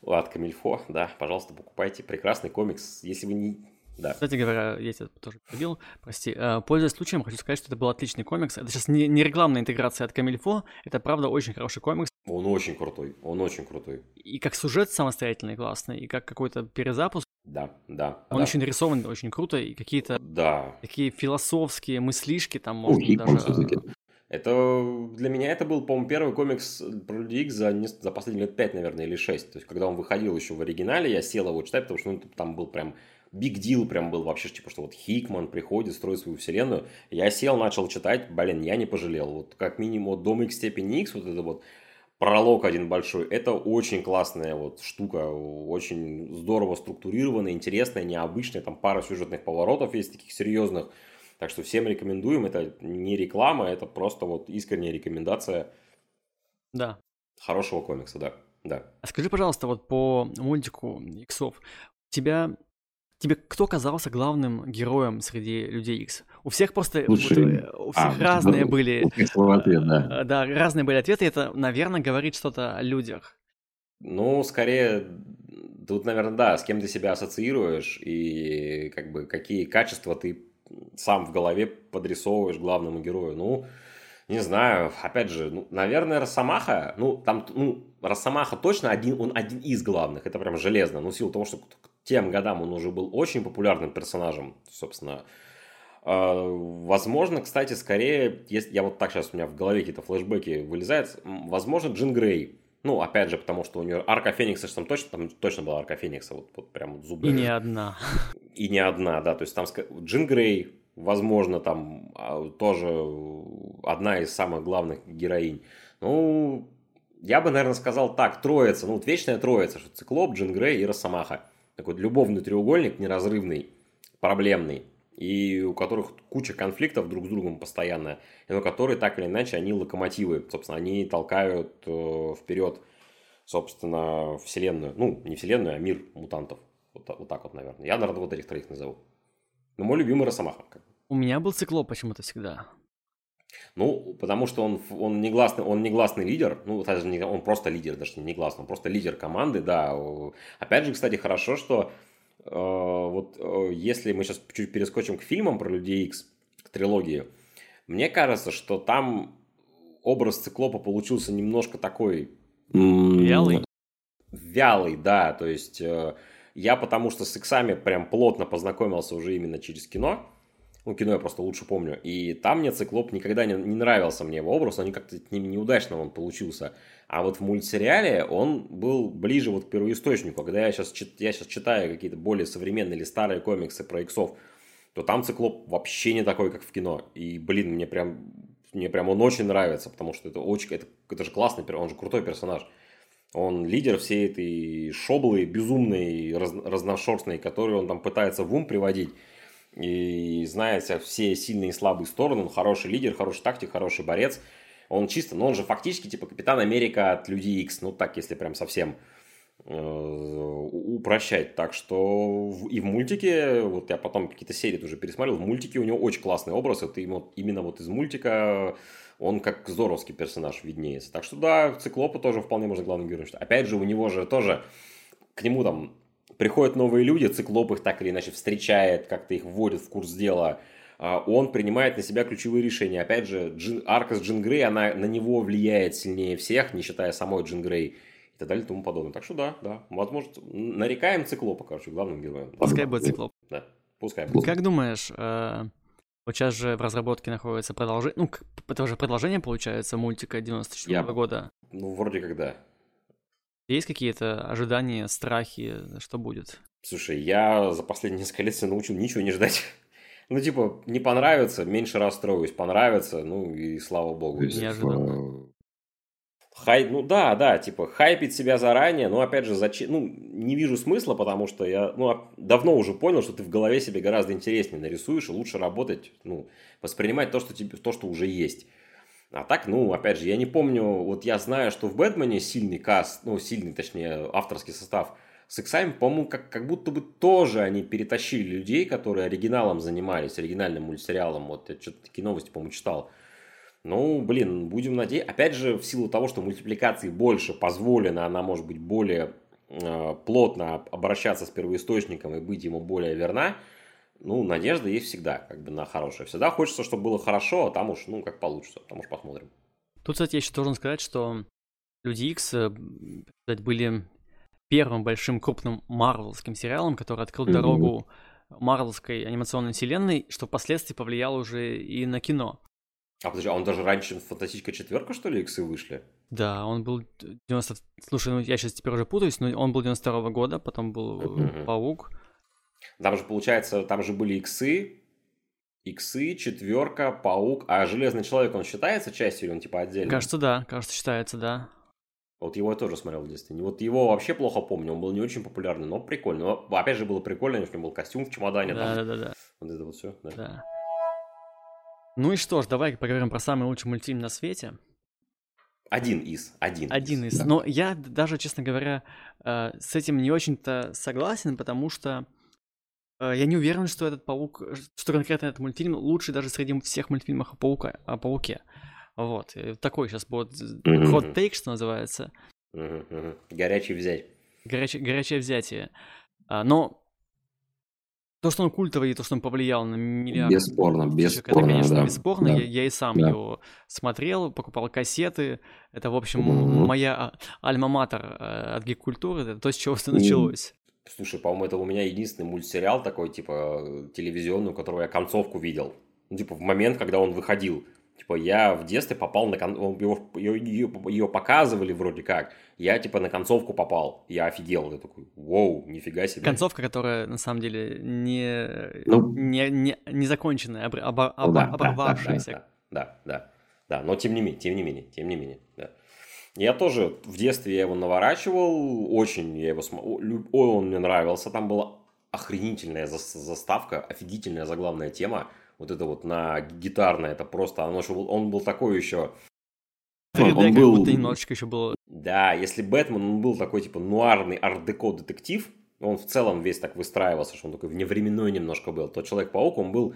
S2: от Камильфо, да, пожалуйста, покупайте. Прекрасный комикс. Если вы не... Да.
S1: Кстати говоря, я тебя тоже побил, прости. Э, пользуясь случаем, хочу сказать, что это был отличный комикс. Это сейчас не, не рекламная интеграция от Камильфо, это правда очень хороший комикс.
S2: Он очень крутой, он очень крутой.
S1: И как сюжет самостоятельный классный, и как какой-то перезапуск.
S2: Да, да.
S1: Он
S2: да.
S1: еще нарисован очень круто, и какие-то
S2: да.
S1: такие философские мыслишки там можно Ой, даже...
S2: Это для меня это был, по-моему, первый комикс про Люди Икс за, не, за последние лет 5, наверное, или 6. То есть, когда он выходил еще в оригинале, я сел его читать, потому что ну, там был прям биг дил прям был вообще, типа, что вот Хикман приходит, строит свою вселенную. Я сел, начал читать, блин, я не пожалел. Вот как минимум вот Дом X степени X, вот это вот пролог один большой, это очень классная вот штука, очень здорово структурированная, интересная, необычная, там пара сюжетных поворотов есть таких серьезных, так что всем рекомендуем. Это не реклама, это просто вот искренняя рекомендация.
S1: Да.
S2: Хорошего комикса, да. Да.
S1: А скажи, пожалуйста, вот по мультику Иксов, тебя Тебе кто казался главным героем среди людей X? У всех просто Слушай, вот, у всех а, разные ну, были. Ответ, да. да, разные были ответы. Это, наверное, говорит что-то о людях.
S2: Ну, скорее, тут, наверное, да, с кем ты себя ассоциируешь и как бы какие качества ты сам в голове подрисовываешь главному герою. Ну, не знаю, опять же, ну, наверное, Росомаха, ну, там, ну, Росомаха точно один, он один из главных, это прям железно, ну, в силу того, что к тем годам он уже был очень популярным персонажем, собственно, а, Возможно, кстати, скорее, если я вот так сейчас у меня в голове какие-то флешбеки вылезают, возможно, Джин Грей. Ну, опять же, потому что у нее арка Феникса там точно, там точно была арка Феникса, вот, вот прям зубы.
S1: И не одна.
S2: И не одна, да, то есть там Джин Грей, возможно, там а, тоже одна из самых главных героинь. Ну, я бы, наверное, сказал так, троица, ну, вот вечная троица, что Циклоп, Джин Грей и Росомаха. Такой любовный треугольник, неразрывный, проблемный и у которых куча конфликтов друг с другом постоянно, на которые так или иначе они локомотивы, собственно, они толкают э, вперед, собственно, вселенную, ну, не вселенную, а мир мутантов, вот, вот так вот, наверное. Я, наверное, вот этих троих назову. Но мой любимый Росомаха.
S1: У меня был циклоп почему-то всегда.
S2: Ну, потому что он, он, негласный, он негласный лидер, ну, даже не, он просто лидер, даже не негласный, он просто лидер команды, да. Опять же, кстати, хорошо, что э, вот э, если мы сейчас чуть перескочим к фильмам про Людей Икс, к трилогии, мне кажется, что там образ циклопа получился немножко такой...
S1: Вялый?
S2: Вялый, да, то есть... Э, я потому что с иксами прям плотно познакомился уже именно через кино. Ну, кино я просто лучше помню. И там мне циклоп никогда не, не нравился мне его образ, он как-то неудачно он получился. А вот в мультсериале он был ближе вот к первоисточнику. Когда я сейчас, я сейчас читаю какие-то более современные или старые комиксы про иксов, то там циклоп вообще не такой, как в кино. И, блин, мне прям, мне прям он очень нравится, потому что это очень, это, это же классный, он же крутой персонаж. Он лидер всей этой шоблы безумной, раз, разношерстной, которую он там пытается в ум приводить. И знает все сильные и слабые стороны. Он хороший лидер, хороший тактик, хороший борец. Он чисто, ну он же фактически типа Капитан Америка от Людей X. Ну так, если прям совсем э, упрощать. Так что и в мультике, вот я потом какие-то серии тоже пересмотрел, в мультике у него очень классный образ. Это именно вот из мультика он как здоровский персонаж виднеется. Так что да, Циклопа тоже вполне можно главным героем считать. Опять же, у него же тоже к нему там приходят новые люди, Циклоп их так или иначе встречает, как-то их вводит в курс дела. А он принимает на себя ключевые решения. Опять же, Джин, арка с Джин Грей, она на него влияет сильнее всех, не считая самой Джин Грей и так далее и тому подобное. Так что да, да, возможно, нарекаем Циклопа, короче, главным героем.
S1: Пускай будет Циклоп.
S2: Да, пускай будет.
S1: Как думаешь, э, вот сейчас же в разработке находится продолжение, ну, это уже продолжение, получается, мультика 94 -го Я... года.
S2: Ну, вроде как да.
S1: Есть какие-то ожидания, страхи, что будет?
S2: Слушай, я за последние несколько лет себя научил ничего не ждать. Ну, типа, не понравится, меньше расстроюсь, понравится, ну и слава богу.
S1: Неожиданно.
S2: Хай, ну да, да, типа хайпить себя заранее, но опять же, зачем, ну, не вижу смысла, потому что я, ну, давно уже понял, что ты в голове себе гораздо интереснее нарисуешь и лучше работать, ну, воспринимать то, что тебе, то, что уже есть. А так, ну, опять же, я не помню, вот я знаю, что в Бэтмене сильный каст, ну, сильный, точнее, авторский состав с Иксами, по-моему, как, как будто бы тоже они перетащили людей, которые оригиналом занимались, оригинальным мультсериалом, вот я что-то такие новости, по-моему, читал. Ну, блин, будем надеяться. Опять же, в силу того, что мультипликации больше позволено, она может быть более э, плотно обращаться с первоисточником и быть ему более верна, ну, надежда есть всегда, как бы на хорошее. Всегда хочется, чтобы было хорошо, а там уж, ну, как получится, там уж посмотрим.
S1: Тут, кстати, я еще должен сказать, что Люди Икс э, были первым большим крупным марвелским сериалом, который открыл mm-hmm. дорогу марвелской анимационной вселенной, что впоследствии повлияло уже и на кино.
S2: А подожди, а он даже раньше фантастическая четверка, что ли, иксы вышли?
S1: Да, он был 90... Слушай, ну я сейчас теперь уже путаюсь, но он был 92 -го года, потом был mm-hmm. Паук.
S2: Там же, получается, там же были иксы, иксы, четверка, паук, а Железный Человек, он считается частью или он типа отдельно?
S1: Кажется, да, кажется, считается, да.
S2: Вот его я тоже смотрел в детстве. Вот его вообще плохо помню, он был не очень популярный, но прикольный. Но, опять же, было прикольно, у него был костюм в чемодане.
S1: Да, да, да, да.
S2: Вот это вот все, да.
S1: да. Ну и что ж, давай поговорим про самый лучший мультфильм на свете.
S2: Один из, один.
S1: Один из. из. Да. Но я даже, честно говоря, э, с этим не очень-то согласен, потому что э, я не уверен, что этот паук, что конкретно этот мультфильм лучший даже среди всех мультфильмов о, паука, о пауке. Вот. Такой сейчас будет hot take, что называется.
S2: Горячий взять.
S1: Горячее, горячее взятие. А, но то, что он культовый, и то, что он повлиял на миллиарды.
S3: Бесспорно, бесспорно,
S1: Это, конечно,
S3: да.
S1: бесспорно.
S3: Да.
S1: Я, я и сам
S3: да.
S1: его смотрел, покупал кассеты. Это, в общем,
S3: Мгм.
S1: моя альма-матер э, от гик-культуры. Это то, с чего все началось.
S2: Слушай, по-моему, это у меня единственный мультсериал такой, типа, телевизионный, у которого я концовку видел. Ну, типа, в момент, когда он выходил. Типа, я в детстве попал на... Кон... он- Его, ее, ее, ее показывали вроде как. Я, типа, на концовку попал. Я офигел. Я такой, вау, нифига себе.
S1: Концовка, которая, на самом деле, не,
S3: Ну.
S1: не, не, не законченная, обр-
S3: Ну
S1: обо-
S3: да, да, да,
S1: оборвавшаяся.
S2: Да, да, да, да, но тем не менее, тем не менее, тем не менее, да. Я тоже в детстве я его наворачивал, очень я его смотрел, он мне нравился, там была охренительная зас- заставка, офигительная заглавная тема, вот это вот на гитарная, это просто, оно же он был такой еще,
S1: 3D
S3: Он
S1: как
S3: был-
S1: будто немножечко еще было.
S2: да, если Бэтмен, он был такой типа нуарный арт-деко детектив, он в целом весь так выстраивался, что он такой вневременной немножко был, то Человек-паук, он был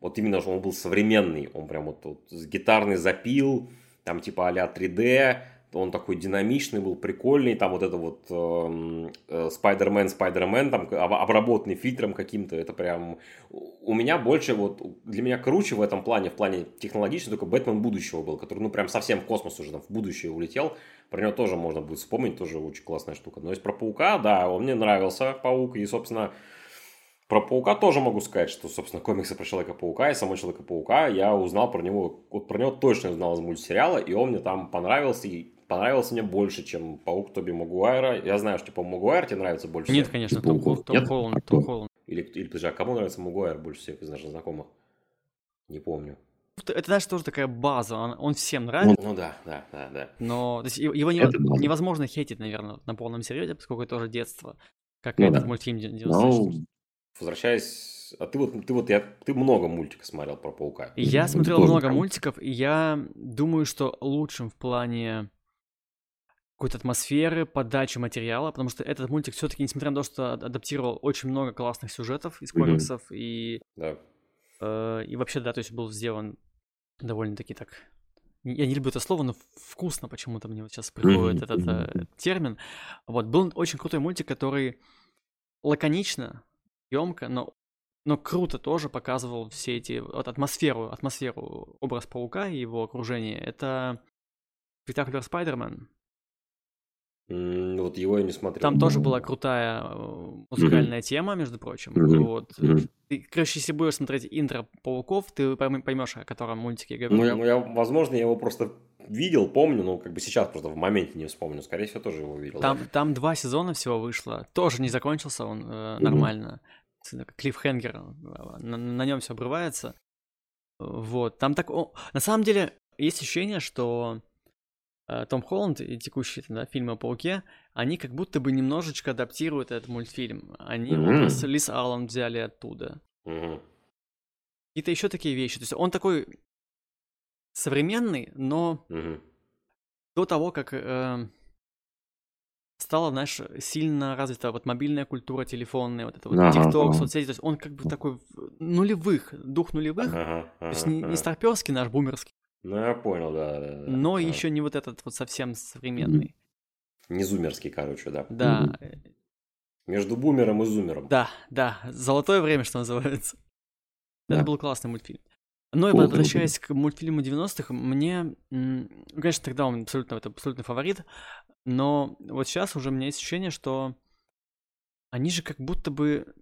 S2: вот именно, что он был современный, он прям вот, вот гитарный запил, там типа а-ля 3D, он такой динамичный был, прикольный, там вот это вот эм, э, Spider-Man, Spider-Man, там обработанный фильтром каким-то, это прям... У меня больше вот, для меня круче в этом плане, в плане технологично, только Бэтмен будущего был, который, ну, прям совсем в космос уже там в будущее улетел, про него тоже можно будет вспомнить, тоже очень классная штука. Но есть про Паука, да, он мне нравился, Паук, и, собственно, про Паука тоже могу сказать, что, собственно, комиксы про Человека-паука и самого Человека-паука я узнал про него, вот про него точно узнал из мультсериала, и он мне там понравился, и понравился мне больше, чем Паук Тоби Магуайра. Я знаю, что, типа, Магуайр тебе нравится больше
S1: Нет, конечно, Том, Том, Том Холланд. Том Холланд.
S2: Или, или, подожди, а кому нравится Магуайр больше всех из наших знакомых? Не помню.
S1: Это даже тоже такая база, он, он всем нравится.
S2: Ну, ну да, да, да, да.
S1: Но то есть, его не, невозможно хейтить, наверное, на полном серьезе, поскольку это тоже детство, как ну, этот да. мультфильм 96. Ну,
S2: возвращаясь, а ты вот, ты вот, я, ты много мультиков смотрел про Паука.
S1: Я смотрел много мультиков, и я думаю, что лучшим в плане какой-то атмосферы, подачи материала, потому что этот мультик все-таки, несмотря на то, что адаптировал очень много классных сюжетов из комиксов mm-hmm. и
S2: да.
S1: э, и вообще да, то есть был сделан довольно-таки так. Я не люблю это слово, но вкусно почему-то мне вот сейчас приходит mm-hmm. этот э, термин. Вот был очень крутой мультик, который лаконично, емко, но но круто тоже показывал все эти вот атмосферу, атмосферу, образ паука и его окружение. Это спектакль Спайдермен.
S2: Вот его я не смотрел.
S1: Там тоже была крутая э, музыкальная mm-hmm. тема, между прочим. Mm-hmm. Вот. Mm-hmm. Ты, короче, если будешь смотреть интро Пауков, ты поймешь, о котором мультике говорю.
S2: Ну, я, ну, я, возможно, я его просто видел, помню, но как бы сейчас просто в моменте не вспомню. Скорее всего, тоже его видел.
S1: Там, да. там два сезона всего вышло. Тоже не закончился он э, нормально. Mm-hmm. Клиффхенгер. Э, на, на нем все обрывается. Вот. Там так... О, на самом деле, есть ощущение, что Э, Том Холланд и текущие да, фильмы о Пауке, они как будто бы немножечко адаптируют этот мультфильм. Они mm-hmm. образ Лис Аллан взяли оттуда.
S2: Mm-hmm.
S1: Какие-то еще такие вещи. То есть он такой современный, но
S2: mm-hmm.
S1: до того, как э, стала, знаешь, сильно развита вот мобильная культура телефонная, вот это вот ага, TikTok, ага. соцсети, то есть он как бы такой нулевых, дух нулевых, ага, ага, то есть не, не старперский наш, бумерский,
S2: ну, я понял, да. да, да
S1: Но да. еще не вот этот вот совсем современный.
S2: Не зумерский, короче, да.
S1: Да.
S2: Между бумером и зумером.
S1: Да, да. Золотое время, что называется. Да. Это был классный мультфильм. Но и возвращаясь к мультфильму 90-х, мне, конечно, тогда он абсолютно, это абсолютно фаворит, но вот сейчас уже у меня есть ощущение, что они же как будто бы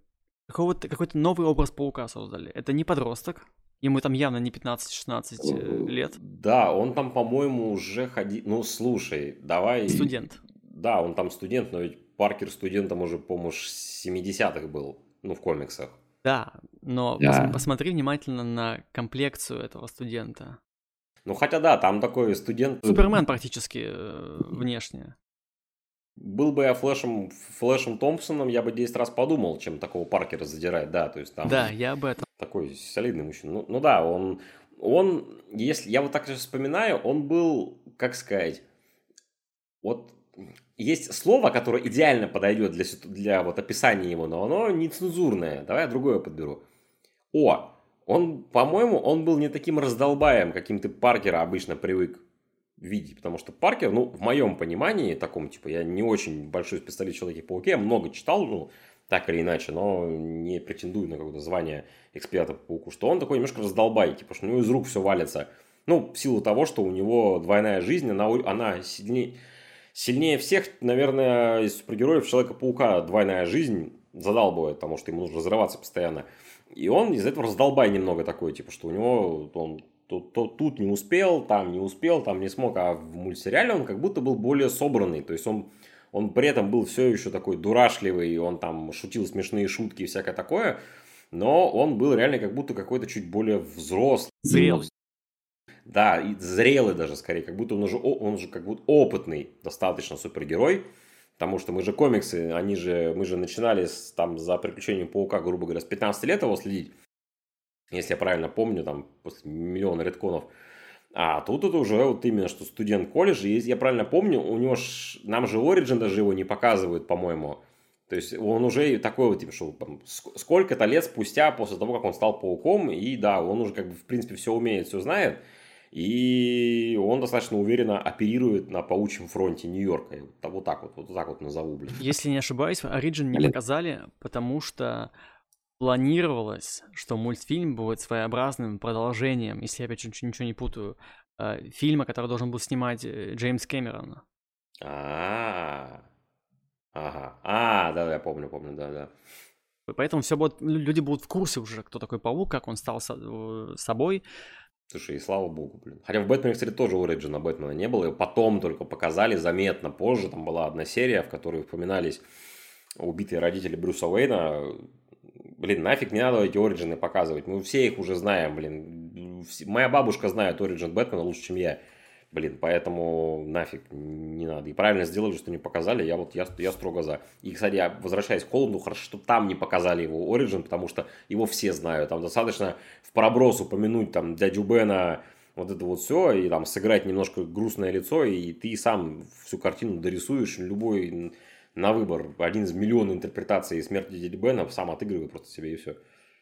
S1: какого-то, какой-то новый образ паука создали. Это не подросток, Ему там явно не 15-16 э, лет.
S2: Да, он там, по-моему, уже ходил... Ну, слушай, давай...
S1: Студент.
S2: Да, он там студент, но ведь Паркер студентом уже, по-моему, с 70-х был, ну, в комиксах.
S1: Да, но да. Пос- посмотри внимательно на комплекцию этого студента.
S2: Ну, хотя да, там такой студент...
S1: Супермен практически э, внешне.
S2: Был бы я Флэшем, Флэшем Томпсоном, я бы 10 раз подумал, чем такого Паркера задирать, да, то есть там...
S1: Да, я об этом.
S2: Такой солидный мужчина. Ну, ну да, он, он, если я вот так сейчас вспоминаю, он был, как сказать, вот есть слово, которое идеально подойдет для, для вот описания его, но оно нецензурное. Давай я другое подберу. О, он, по-моему, он был не таким раздолбаем, каким ты Паркера обычно привык видеть, потому что Паркер, ну, в моем понимании, таком, типа, я не очень большой специалист в Человеке-пауке, я много читал, ну, так или иначе, но не претендую на какое-то звание эксперта по пауку, что он такой немножко раздолбай, типа, что у него из рук все валится. Ну, в силу того, что у него двойная жизнь, она, она сильнее, сильнее всех, наверное, из супергероев Человека-паука двойная жизнь задалбывает, потому что ему нужно разрываться постоянно. И он из этого раздолбай немного такой, типа, что у него он то, то тут не успел, там не успел, там не смог, а в мультсериале он как будто был более собранный, то есть он, он при этом был все еще такой дурашливый, он там шутил смешные шутки и всякое такое, но он был реально как будто какой-то чуть более взрослый.
S1: Зрелый.
S2: Да, и зрелый даже скорее, как будто он уже, он же как будто опытный достаточно супергерой, потому что мы же комиксы, они же, мы же начинали с, там за приключением Паука, грубо говоря, с 15 лет его следить, если я правильно помню, там после миллиона редконов. А тут это уже вот именно, что студент колледжа, и если я правильно помню, у него ж, нам же Origin даже его не показывают, по-моему. То То есть он уже такой вот, типа, что там, сколько-то лет спустя после того, как он стал пауком, и да, он уже как бы в принципе все умеет, все знает, и он достаточно уверенно оперирует на паучьем фронте Нью-Йорка. Вот так вот, вот так вот назову, блин.
S1: Если не ошибаюсь, Origin не показали, потому что планировалось, что мультфильм будет своеобразным продолжением, если я опять ничего не путаю, э, фильма, который должен был снимать э, Джеймс Кэмерон.
S2: А, ага, а, да, я помню, помню, да, да.
S1: Поэтому все будет, люди будут в курсе уже, кто такой паук, как он стал э, собой.
S2: Слушай, и слава богу, блин. Хотя в Бэтмене, кстати, тоже Ориджина Бэтмена не было. И потом только показали, заметно позже. Там была одна серия, в которой упоминались убитые родители Брюса Уэйна. Блин, нафиг не надо эти Ориджины показывать. Мы все их уже знаем, блин. Моя бабушка знает Ориджин Бэтмена лучше, чем я. Блин, поэтому нафиг не надо. И правильно сделали, что не показали. Я вот я, я строго за. И, кстати, я возвращаясь к Холланду, хорошо, что там не показали его Origin, потому что его все знают. Там достаточно в проброс упомянуть там дядю Бена, вот это вот все, и там сыграть немножко грустное лицо, и ты сам всю картину дорисуешь, любой на выбор. Один из миллионов интерпретаций смерти дяди Бена сам отыгрывай просто себе и все.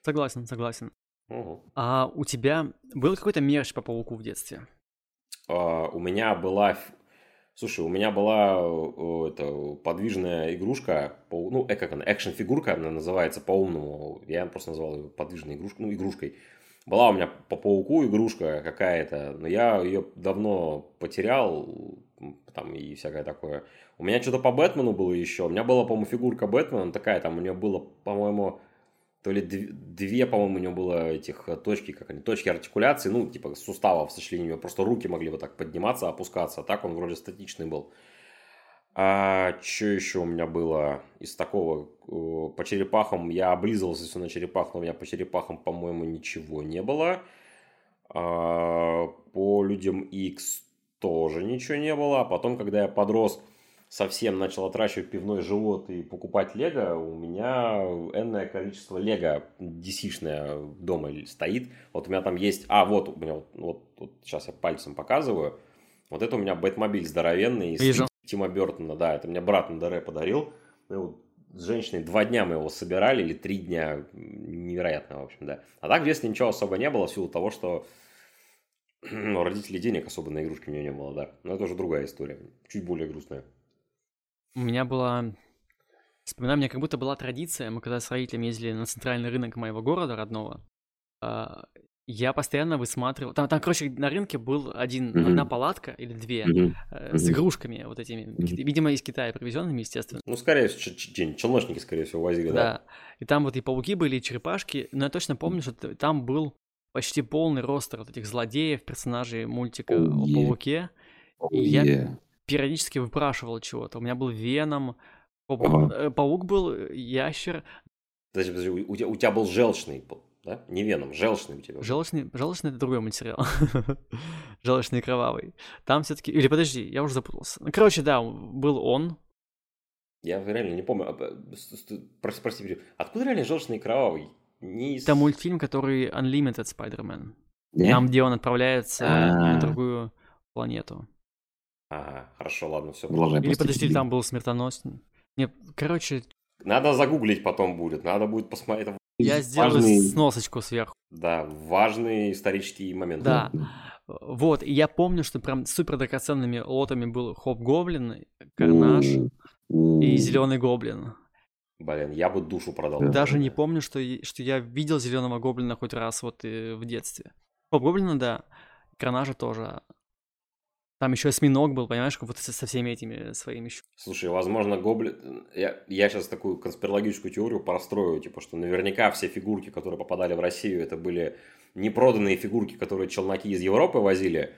S1: Согласен, согласен. Угу. А у тебя был какой-то мерч по пауку в детстве?
S2: А, у меня была... Слушай, у меня была это, подвижная игрушка, ну, э, как она, экшен-фигурка, она называется по-умному. Я просто назвал ее подвижной игрушкой, ну, игрушкой. Была у меня по пауку игрушка какая-то, но я ее давно потерял, там и всякое такое. У меня что-то по Бэтмену было еще. У меня была, по-моему, фигурка Бэтмена такая, там у нее было, по-моему, то ли две, по-моему, у него было этих э, точки, как они, точки артикуляции, ну, типа суставов сочленения, просто руки могли вот так подниматься, опускаться, а так он вроде статичный был. А что еще у меня было из такого? По черепахам я облизывался все на черепах, но у меня по черепахам, по-моему, ничего не было. А по людям X тоже ничего не было. А потом, когда я подрос, совсем начал отращивать пивной живот и покупать лего, у меня энное количество лего dc дома стоит. Вот у меня там есть... А, вот у меня вот, вот, вот сейчас я пальцем показываю. Вот это у меня Бэтмобиль здоровенный из Вижу. Тима Бертона. Да, это мне брат на Даре подарил. вот с женщиной два дня мы его собирали, или три дня. Невероятно, в общем, да. А так в детстве ничего особо не было, в силу того, что ну, родителей денег особо на игрушки у меня не было, да. Но это уже другая история, чуть более грустная.
S1: У меня была... Вспоминаю, у меня как будто была традиция, мы когда с родителями ездили на центральный рынок моего города родного, а, я постоянно высматривал... Там, там короче, на рынке был один, mm-hmm. одна палатка или две mm-hmm. с игрушками вот этими, mm-hmm. видимо, из Китая привезенными, естественно.
S2: Ну, скорее всего, челночники, скорее всего, возили, да. Да,
S1: и там вот и пауки были, и черепашки, но я точно помню, что там был почти полный ростер вот этих злодеев, персонажей мультика oh, yeah. о пауке. Oh, и yeah. я периодически выпрашивал чего-то. У меня был Веном. Э, паук был, ящер.
S2: Подожди, подожди, у, тебя, у тебя был желчный, да? Не Веном, желчный у тебя.
S1: Желчный, желчный это другой материал. желчный и кровавый. Там все-таки... Или подожди, я уже запутался. Ну, короче, да, был он.
S2: Я реально не помню. А, прости, прости, откуда реально желчный и кровавый?
S1: Не из... Это мультфильм, который Unlimited Spider-Man. Yeah? Там, где он отправляется А-а-а. на другую планету.
S2: Ага, хорошо, ладно, все.
S1: Или подожди, там был смертоносный. Не, короче...
S2: Надо загуглить потом будет, надо будет посмотреть.
S1: Я сделаю важный... сносочку сверху.
S2: Да, важный исторический момент.
S1: Да. Вот, и я помню, что прям супер драгоценными лотами был Хоп Гоблин, Карнаж и Зеленый Гоблин.
S2: Блин, я бы душу продал.
S1: Даже не помню, что, что я видел Зеленого Гоблина хоть раз вот э, в детстве. Хоп Гоблина, да. Карнажа тоже. Там еще осьминог был, понимаешь, как вот со всеми этими своими
S2: Слушай, возможно, гоблин... Я, я сейчас такую конспирологическую теорию прострою, типа, что наверняка все фигурки, которые попадали в Россию, это были непроданные фигурки, которые челноки из Европы возили,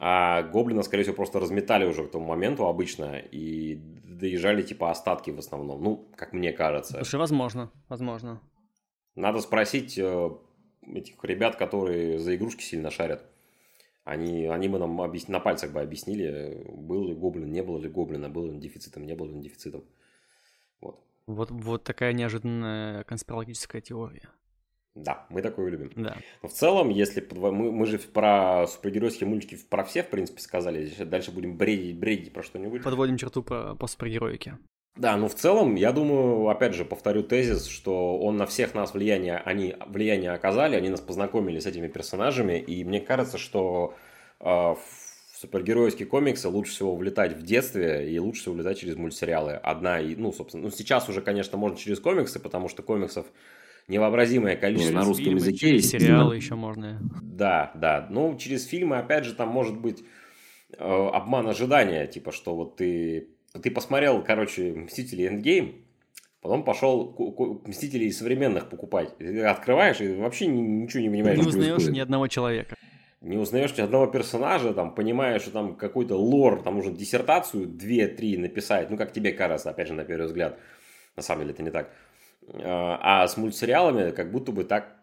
S2: а гоблина, скорее всего, просто разметали уже к тому моменту обычно и доезжали, типа, остатки в основном. Ну, как мне кажется.
S1: Слушай, возможно, возможно.
S2: Надо спросить э, этих ребят, которые за игрушки сильно шарят. Они, они бы нам объяс... на пальцах бы объяснили, был ли гоблин, не был ли гоблина, был ли дефицитом, не был ли дефицитом. Вот.
S1: Вот, вот такая неожиданная конспирологическая теория.
S2: Да, мы такое любим.
S1: Да.
S2: Но в целом, если мы, мы же про супергеройские мультики про все, в принципе, сказали, дальше будем бредить, бредить про что-нибудь.
S1: Подводим черту по, по супергероике.
S2: Да, ну в целом, я думаю, опять же, повторю тезис, что он на всех нас влияние, они влияние оказали, они нас познакомили с этими персонажами, и мне кажется, что э, в супергеройские комиксы лучше всего влетать в детстве и лучше всего влетать через мультсериалы. Одна и, ну, собственно, ну сейчас уже, конечно, можно через комиксы, потому что комиксов невообразимое количество.
S1: Ну, на русском фильмы, языке через сериалы еще можно.
S2: Да, да. Ну, через фильмы, опять же, там может быть э, обман ожидания, типа, что вот ты ты посмотрел, короче, «Мстители Эндгейм», потом пошел «Мстителей современных» покупать. Ты открываешь и вообще ничего не понимаешь.
S1: Не узнаешь ни одного человека.
S2: Не узнаешь ни одного персонажа, там, понимаешь, что там какой-то лор, там нужно диссертацию 2-3 написать, ну, как тебе кажется, опять же, на первый взгляд. На самом деле это не так. А, а с мультсериалами как будто бы так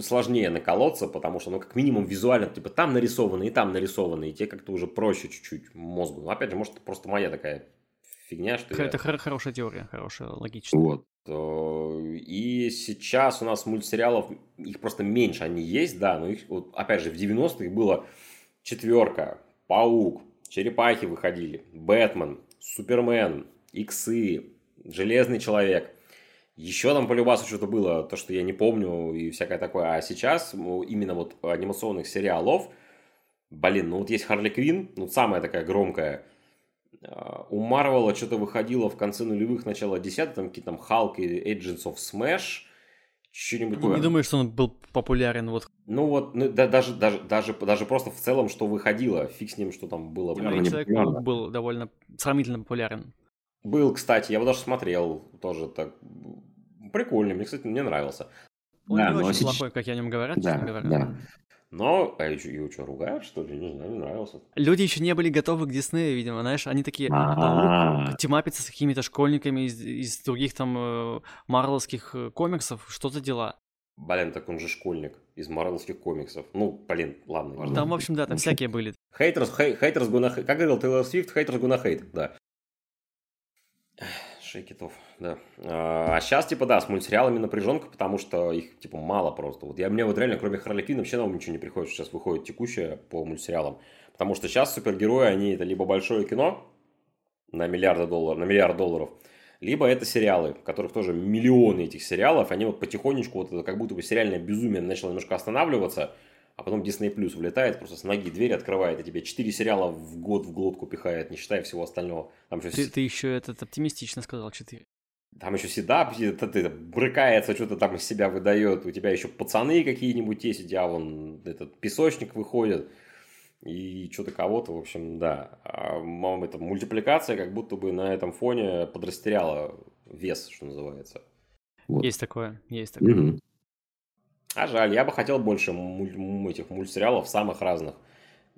S2: сложнее наколоться, потому что, ну, как минимум визуально, типа, там нарисованы и там нарисованы, и те как-то уже проще чуть-чуть мозгу. Но, опять же, может, это просто моя такая фигня, что
S1: Это я... хорошая теория, хорошая, логичная.
S2: Вот. И сейчас у нас мультсериалов, их просто меньше, они есть, да, но их, вот, опять же, в 90-х было четверка, Паук, Черепахи выходили, Бэтмен, Супермен, Иксы, Железный Человек. Еще там по любасу что-то было, то, что я не помню и всякое такое. А сейчас именно вот анимационных сериалов, блин, ну вот есть Харли Квин, ну самая такая громкая – у Марвела что-то выходило в конце нулевых, начало десятых, там какие-то там Халк и Agents of Smash, что-нибудь
S1: такое. Не думаю, что он был популярен вот.
S2: Ну вот, ну, да, даже, даже, даже, даже просто в целом, что выходило, фиг с ним, что там было.
S1: Человек был довольно сравнительно популярен.
S2: Был, кстати, я его даже смотрел, тоже так прикольный, мне, кстати, мне нравился.
S1: Он да, не очень сейчас... плохой, как я о нем говорят, да, честно говоря. Да.
S2: Но, а его что, ругают, что ли? Не знаю, не нравился.
S1: Люди еще не были готовы к Диснею, видимо, знаешь, они такие, тимапятся с какими-то школьниками из, из других там э, марвелских э, комиксов, что за дела?
S2: Блин, так он же школьник из марвелских комиксов. Ну, блин, ладно.
S1: Там, в общем, да, там всякие были.
S2: Хейтерс, хейтерс гуна, как говорил Тейлор Свифт, хейтерс гуна хейт, да. Шейкитов, да. А сейчас, типа, да, с мультсериалами напряженка, потому что их, типа, мало просто. Вот я, мне вот реально, кроме Харли Квинн, вообще нового ничего не приходит, сейчас выходит текущее по мультсериалам. Потому что сейчас супергерои, они это либо большое кино на миллиарды долларов, на миллиард долларов, либо это сериалы, которых тоже миллионы этих сериалов, они вот потихонечку, вот это как будто бы сериальное безумие начало немножко останавливаться, а потом Disney Plus влетает, просто с ноги дверь открывает, и тебе 4 сериала в год в глотку пихает, не считая всего остального.
S1: Там еще... ты, ты еще этот оптимистично сказал 4.
S2: Там еще седап, брыкается, что-то там из себя выдает. У тебя еще пацаны какие-нибудь есть, у тебя вон этот песочник выходит. И что-то кого-то, в общем, да. А, это, мультипликация как будто бы на этом фоне подрастеряла вес, что называется.
S1: Вот. Есть такое, есть такое. Mm-hmm.
S2: А жаль, я бы хотел больше муль- этих мультсериалов самых разных.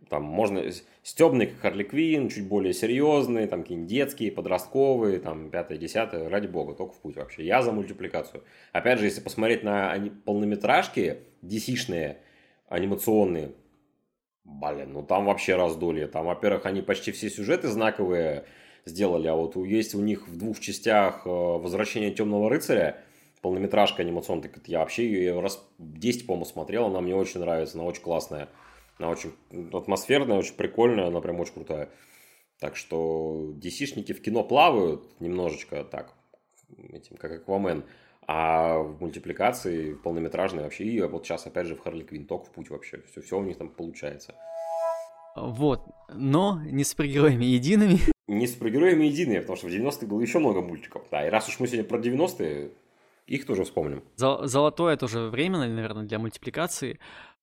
S2: Там можно стебный, как Харли Квин, чуть более серьезные, там какие-нибудь детские, подростковые, там пятое, десятое, ради бога, только в путь вообще. Я за мультипликацию. Опять же, если посмотреть на полнометражки DC-шные, анимационные, блин, ну там вообще раздолье. Там, во-первых, они почти все сюжеты знаковые сделали, а вот есть у них в двух частях э, «Возвращение темного рыцаря», полнометражка анимационная, так я вообще ее раз 10, по-моему, смотрел, она мне очень нравится, она очень классная, она очень атмосферная, очень прикольная, она прям очень крутая. Так что DC-шники в кино плавают немножечко так, этим, как Аквамен, а в мультипликации полнометражной вообще, и вот сейчас опять же в Харли Квинн, ток в путь вообще, все, все у них там получается.
S1: Вот, но не с супергероями едиными.
S2: Не с супергероями едиными, потому что в 90-х было еще много мультиков. Да, и раз уж мы сегодня про 90-е, их тоже вспомним.
S1: Золотое тоже время, наверное, для мультипликации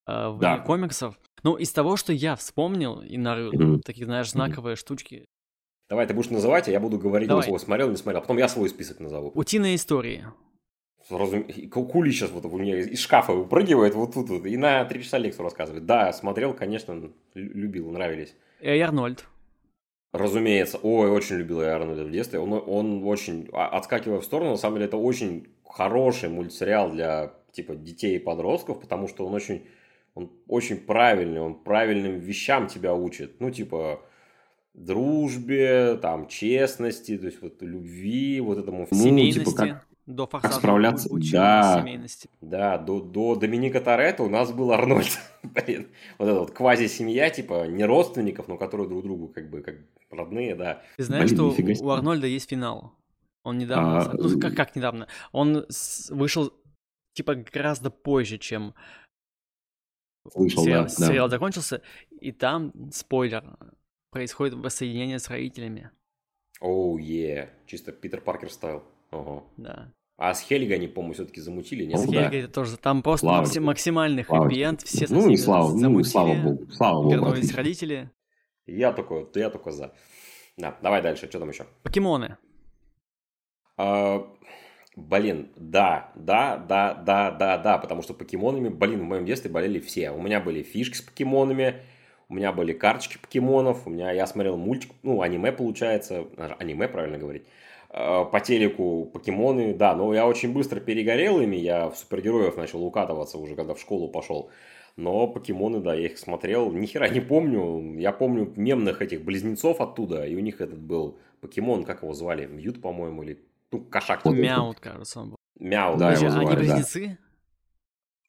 S1: э, в да. комиксов. Ну, из того, что я вспомнил, и на такие, знаешь, знаковые штучки.
S2: Давай, ты будешь называть, а я буду говорить, Давай. свой смотрел, не смотрел. Потом я свой список назову.
S1: Утиные истории.
S2: Разум... Кули сейчас вот у меня из шкафа выпрыгивает вот тут вот, и на три часа лекцию рассказывает. Да, смотрел, конечно, любил, нравились.
S1: И Арнольд.
S2: Разумеется. Ой, очень любил я Арнольда в детстве. Он, он очень, а, отскакивая в сторону, на самом деле, это очень хороший мультсериал для типа детей и подростков, потому что он очень, он очень правильный, он правильным вещам тебя учит. Ну, типа, дружбе, там, честности, то есть вот любви, вот этому
S1: всему. Ну, типа, как, до
S2: как справляться, да, семейности. Да, до, до Доминика Торетто у нас был Арнольд. Блин, вот эта вот квази-семья, типа, не родственников, но которые друг другу как бы как родные, да.
S1: Ты знаешь, Блин, что у Арнольда есть финал? Он недавно,
S3: А,
S1: ну как, как недавно, он с- вышел типа гораздо позже, чем
S3: Слышал,
S1: сериал,
S3: да, да.
S1: сериал закончился, и там, спойлер, происходит воссоединение с родителями,
S2: Оу, е. Чисто Питер Паркер стайл. Ага.
S1: да.
S2: А с Хельга они, по-моему, все-таки замутили, нет?
S1: С
S3: Ну, да.
S1: Хельгой это тоже, там просто
S3: Слава
S1: макси-
S3: тебе.
S1: максимальный хэппи-энд, все со
S3: Ну и слава, ну и
S1: замутили,
S3: слава богу. Слава богу.
S1: вернулись родители.
S2: Я только, я только за. Да, давай дальше, что там еще?
S1: Покемоны.
S2: А, блин, да, да, да, да, да, да, потому что покемонами, блин, в моем детстве болели все. У меня были фишки с покемонами, у меня были карточки покемонов, у меня, я смотрел мультик, ну, аниме получается, аниме, правильно говорить, а, по телеку покемоны, да, но я очень быстро перегорел ими, я в супергероев начал укатываться уже, когда в школу пошел. Но покемоны, да, я их смотрел, ни хера не помню. Я помню мемных этих близнецов оттуда, и у них этот был покемон, как его звали, Мьют, по-моему, или ну, кошак.
S1: Мяут, кажется, он был.
S2: Мяу.
S3: Да, его
S1: они
S3: звали, да.
S1: близнецы?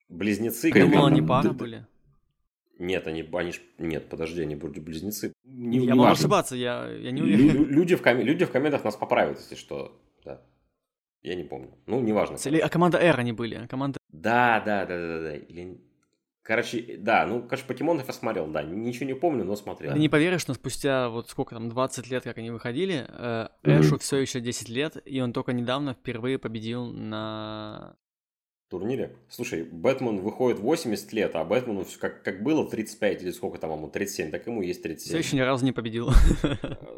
S2: Близнецы.
S1: Я думал, они пара
S3: Да-
S1: были.
S2: Нет, они, они ж- нет, подожди, они вроде близнецы. Не-
S1: Я
S2: не
S1: могу
S3: важно.
S1: ошибаться, я, я не уверен.
S2: лю- люди, в коме- люди в комментах нас поправят, если что. Да. Я не помню. Ну, неважно.
S1: Или- А команда R они были, а команда...
S2: Да, да, да, да, да. Или... Короче, да, ну, короче, покемонов я смотрел, да. Ничего не помню, но смотрел.
S1: Ты не поверишь, но спустя вот сколько там, 20 лет, как они выходили, э. Эшу все еще 10 лет, и он только недавно впервые победил на...
S2: турнире. Слушай, Бэтмен выходит 80 лет, а Бэтмену как, как было 35 или сколько там ему, 37, так ему есть 37.
S1: Все еще ни разу не победил.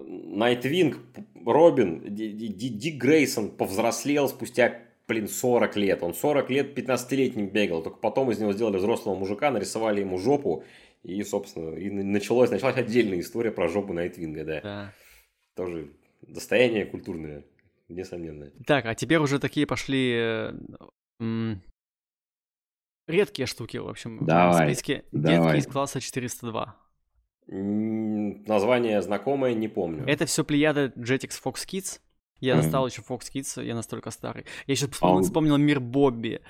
S2: Найтвинг, П- Робин, Ди- Ди- Ди- Дик Грейсон повзрослел спустя, блин, 40 лет. Он 40 лет 15-летним бегал, только потом из него сделали взрослого мужика, нарисовали ему жопу, и, собственно, и на- началось, началась отдельная история про жопу Найтвинга, да.
S1: Да.
S2: Тоже достояние культурное, несомненно.
S1: Так, а теперь уже такие пошли э, редкие штуки, в общем, в
S3: Давай,
S1: списке.
S3: давай.
S1: Детки из класса 402.
S2: М, Название знакомое, не помню.
S1: Это все плеяда Jetix Fox Kids. Я достал еще Fox Kids, я настолько старый. Я еще
S3: А он-
S1: вспомнил мир Бобби.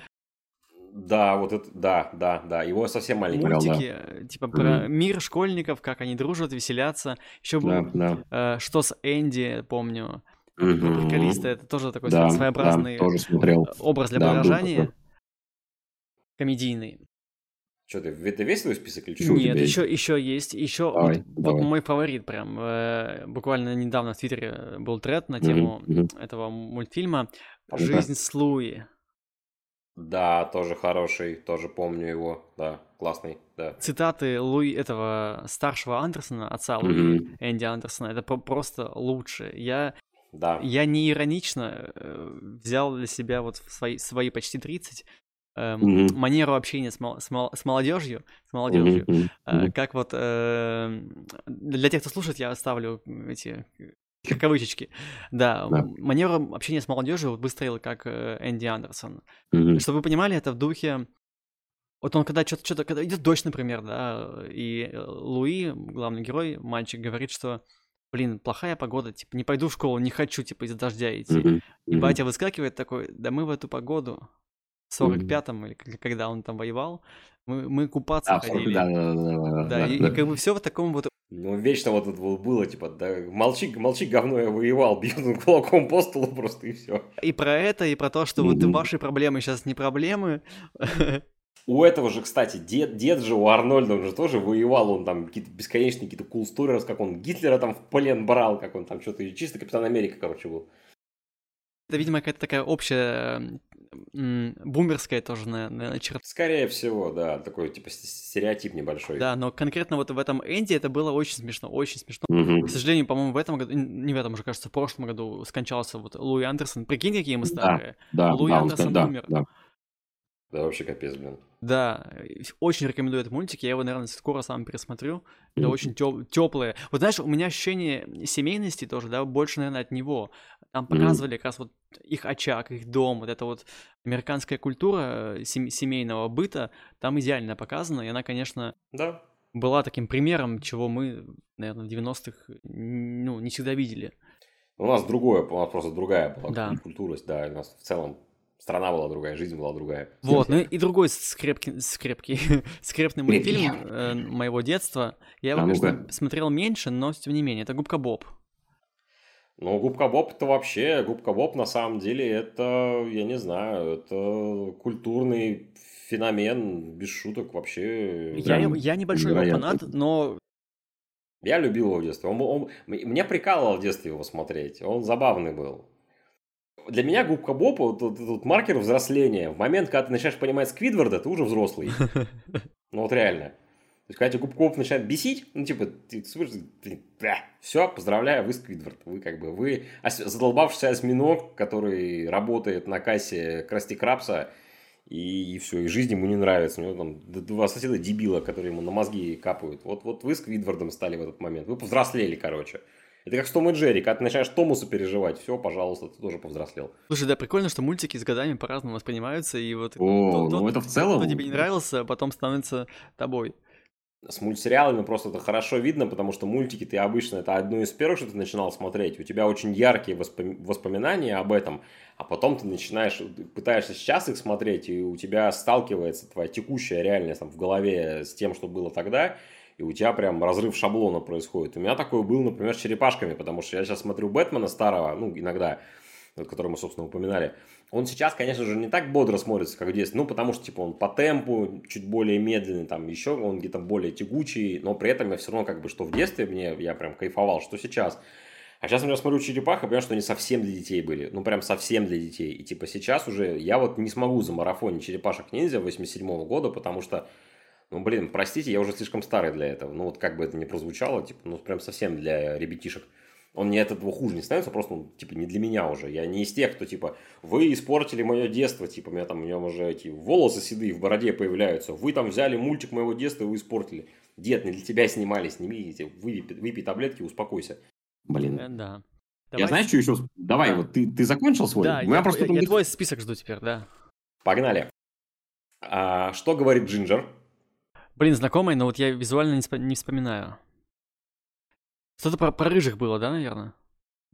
S2: Да, вот это, да, да, да, его совсем маленький.
S3: Смотрел, да.
S1: Мультики, э, типа про мир школьников, как они дружат, веселятся. Еще
S3: Да,
S1: был
S3: да.
S1: э, что с Энди, помню.
S3: Мгм.
S1: приколиста, это тоже такой
S3: Да,
S1: своеобразный
S3: да, тоже смотрел.
S1: образ для
S3: Да, был
S1: подражания.
S3: такой.
S1: Комедийный.
S2: Что ты, это весь твой список или что?
S1: Нет, еще, еще есть. Еще
S3: Давай,
S1: вот, вот
S3: давай.
S1: мой фаворит прям. э, буквально недавно в Твиттере был тред на тему
S3: мгм.
S1: этого мультфильма. «Жизнь с Луи».
S2: Да, тоже хороший, тоже помню его, да, классный, да.
S1: Цитаты Луи, этого старшего Андерсона, отца Луи,
S3: Мгм.
S1: Энди Андерсона, это про- просто лучше. Я,
S2: Да,
S1: я не иронично э, взял для себя вот в свои, свои почти 30 эм,
S3: Мгм.
S1: манеру общения с, мол- с, мол- с молодежью, с молодежью.
S3: Мгм,
S1: Э. Как вот э, для тех, кто слушает, я оставлю эти кавычечки. Да,
S3: Да.
S1: манеру общения с молодежью вот выстроил как э, Энди Андерсон.
S3: Мгм.
S1: Чтобы вы понимали, это в духе. Вот он когда что-то, что-то, когда идет дождь, например, да, и э, Луи, главный герой, мальчик, говорит, что, блин, плохая погода, типа, не пойду в школу, не хочу, типа, из-за дождя идти.
S3: Мгм.
S1: И батя выскакивает такой, да мы в эту погоду, 45-м, или когда он там воевал, мы, мы купаться
S3: сорок-
S1: ходили.
S3: да, да, да, да,
S1: Да,
S3: да,
S1: и,
S3: да.
S1: и как бы все в таком вот
S2: ну вечно вот это вот было, типа, да, молчи, молчи, говно, я воевал, бьют он кулаком по столу просто и все.
S1: и про это, и про то, что вот
S3: Мгм.
S1: ваши проблемы сейчас не проблемы.
S2: У этого же, кстати, дед, дед же у Арнольда, он же тоже воевал, он там какие-то бесконечные какие-то cool stories, как он Гитлера там в плен брал, как он там что-то, чисто Капитан Америка, короче, был.
S1: Это, видимо, какая-то такая общая бумерская тоже, наверное, черта.
S2: Скорее всего, да, такой, типа, стереотип небольшой.
S1: Да, но конкретно вот в этом Энди это было очень смешно, очень смешно.
S3: Мгм.
S1: К сожалению, по-моему, в этом году, не в этом уже, кажется, в прошлом году скончался вот Луи Андерсон. Прикинь, какие мы
S3: Да.
S1: старые.
S3: Да,
S1: Луи
S3: да, он
S1: Андерсон
S3: сказал, да,
S1: умер.
S3: да.
S2: Да, вообще капец, блин.
S1: Да, очень рекомендую этот мультик. Я его, наверное, скоро сам пересмотрю. Это очень теплое. Вот знаешь, у меня ощущение семейности тоже, да, больше, наверное, от него. Там показывали как раз вот их очаг, их дом, вот эта вот американская культура э, сем- семейного быта, там идеально показана, и она, конечно,
S2: Да,
S1: была таким примером, чего мы, наверное, в 90-х ну, не всегда видели.
S2: у нас другое, у нас просто другая была
S1: Да.
S2: культура, да, у нас в целом страна была другая, жизнь была другая.
S1: Вот, ну и другой скрепкий, скрепкий, скрепный мультфильм э, моего детства. Я его,
S3: А
S1: конечно, смотрел меньше, но тем не менее, это Губка Боб.
S2: Ну, Губка Боб это вообще, Губка Боб на самом деле это, я не знаю, это культурный феномен, без шуток вообще.
S1: Я,
S3: Прям
S1: я небольшой его фанат, но
S2: Я любил его в детстве. Он, он- меня прикалывало в детстве его смотреть. Он забавный был. Для меня Губка Боб вот, тут тут маркер взросления. В момент, когда ты начинаешь понимать Сквидварда, ты уже взрослый. Ну вот реально. То есть, когда тебя Губка Боб начинает бесить, ну типа, ты смотришь, все, поздравляю, вы Сквидвард. Вы как бы, вы задолбавшийся осьминог, который работает на кассе Красти Крабса, и, все, и жизнь ему не нравится. У него там два соседа дебила, которые ему на мозги капают. Вот, вот вы с Квидвардом стали в этот момент. Вы повзрослели, короче. Это как с Том и Джерри. Когда ты начинаешь Томусу переживать, все, пожалуйста, ты тоже повзрослел.
S1: Слушай, да, прикольно, что мультики с годами по-разному воспринимаются, и вот
S3: О,
S1: тот-
S3: ну это в целом...
S1: кто тебе не нравился, а потом становится тобой.
S2: С мультсериалами просто это хорошо видно, потому что мультики ты обычно это одно из первых, что ты начинал смотреть. У тебя очень яркие воспом- воспоминания об этом, а потом ты начинаешь, пытаешься сейчас их смотреть, и у тебя сталкивается твоя текущая реальность там, в голове с тем, что было тогда, и у тебя прям разрыв шаблона происходит. У меня такое был, например, с черепашками, потому что я сейчас смотрю Бэтмена старого, ну, иногда, вот, который мы, собственно, упоминали. Он сейчас, конечно же, не так бодро смотрится, как детстве, ну, потому что, типа, он по темпу чуть более медленный, там, еще он где-то более тягучий, но при этом я все равно, как бы, что в детстве мне, я прям кайфовал, что сейчас. А сейчас, например, смотрю «Черепах» и понимаю, что они совсем для детей были. Ну, прям совсем для детей. И, типа, сейчас уже я вот не смогу замарафонить «Черепашек-ниндзя» 87 года, потому что, ну, блин, простите, я уже слишком старый для этого. Ну, вот как бы это ни прозвучало, типа, ну, прям совсем для ребятишек. Он не от этого хуже не становится, просто, ну, типа, не для меня уже. Я не из тех, кто, типа, вы испортили мое детство, типа, у меня там, у меня уже эти волосы седые в бороде появляются. Вы там взяли мультик моего детства, и вы испортили. Дед, не для тебя снимали, сними, выпей, выпей таблетки, успокойся.
S3: Блин.
S1: Э, Да.
S3: Я знаешь, что еще... Давай,
S1: Да.
S3: вот ты, ты закончил свой?
S1: Да,
S3: У меня
S1: я,
S3: просто
S1: я- я твой список жду теперь, да.
S2: Погнали. А, что говорит Джинджер?
S1: Блин, знакомый, но вот я визуально не, не вспоминаю. Что-то про, про рыжих было, да, наверное?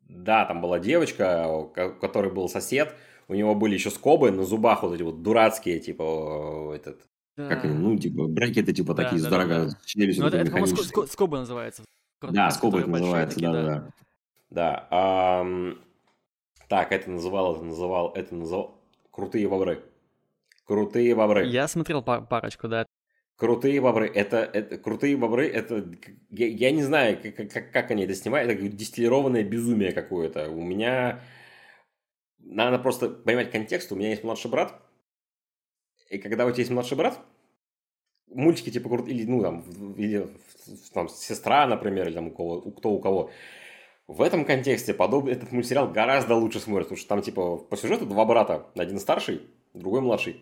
S2: Да, там была девочка, у ко- у которой был сосед, у него были еще скобы на зубах вот эти вот дурацкие, типа, э, этот,
S3: Как они, ну, типа, брекеты, типа,
S1: Да,
S3: такие,
S1: да, да,
S3: дорого,
S1: да.
S3: челюстью
S1: Ну, это, это по-моему,
S3: механической.
S1: ско- скобы называется.
S3: Да, скобы это называется, да, да, да.
S2: да. ам, так, это называл, это называл, это называл, крутые бобры. Крутые бобры.
S1: Я смотрел па- парочку, да.
S2: Крутые бобры, это, это крутые бобры, это я, я не знаю, как, как, как они это снимают, это дистиллированное безумие какое-то. У меня надо просто понимать контекст. У меня есть младший брат, и когда у тебя есть младший брат, мультики типа крут- или ну там или там сестра, например, или там у кого, кто у кого. В этом контексте подобный этот мультсериал гораздо лучше смотрится, потому что там типа по сюжету два брата, один старший, другой младший.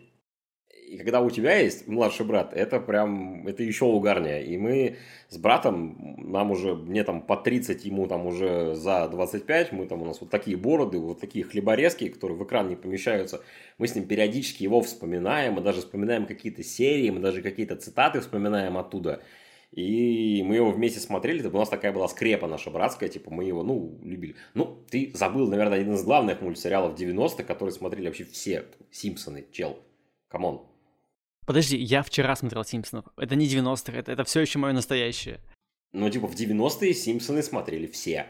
S2: И когда у тебя есть младший брат, это прям, это еще угарнее. И мы с братом, нам уже, мне там по 30, ему там уже за 25, мы там, у нас вот такие бороды, вот такие хлеборезки, которые в экран не помещаются. Мы с ним периодически его вспоминаем, мы даже вспоминаем какие-то серии, мы даже какие-то цитаты вспоминаем оттуда. И мы его вместе смотрели, это у нас такая была скрепа наша братская, типа мы его, ну, любили. Ну, ты забыл, наверное, один из главных мультсериалов 90-х, которые смотрели вообще все. Симпсоны, чел. Come on.
S1: Подожди, я вчера смотрел Симпсонов. Это не 90-х, это, это все еще мое настоящее.
S2: Ну, типа, в 90-е Симпсоны смотрели все.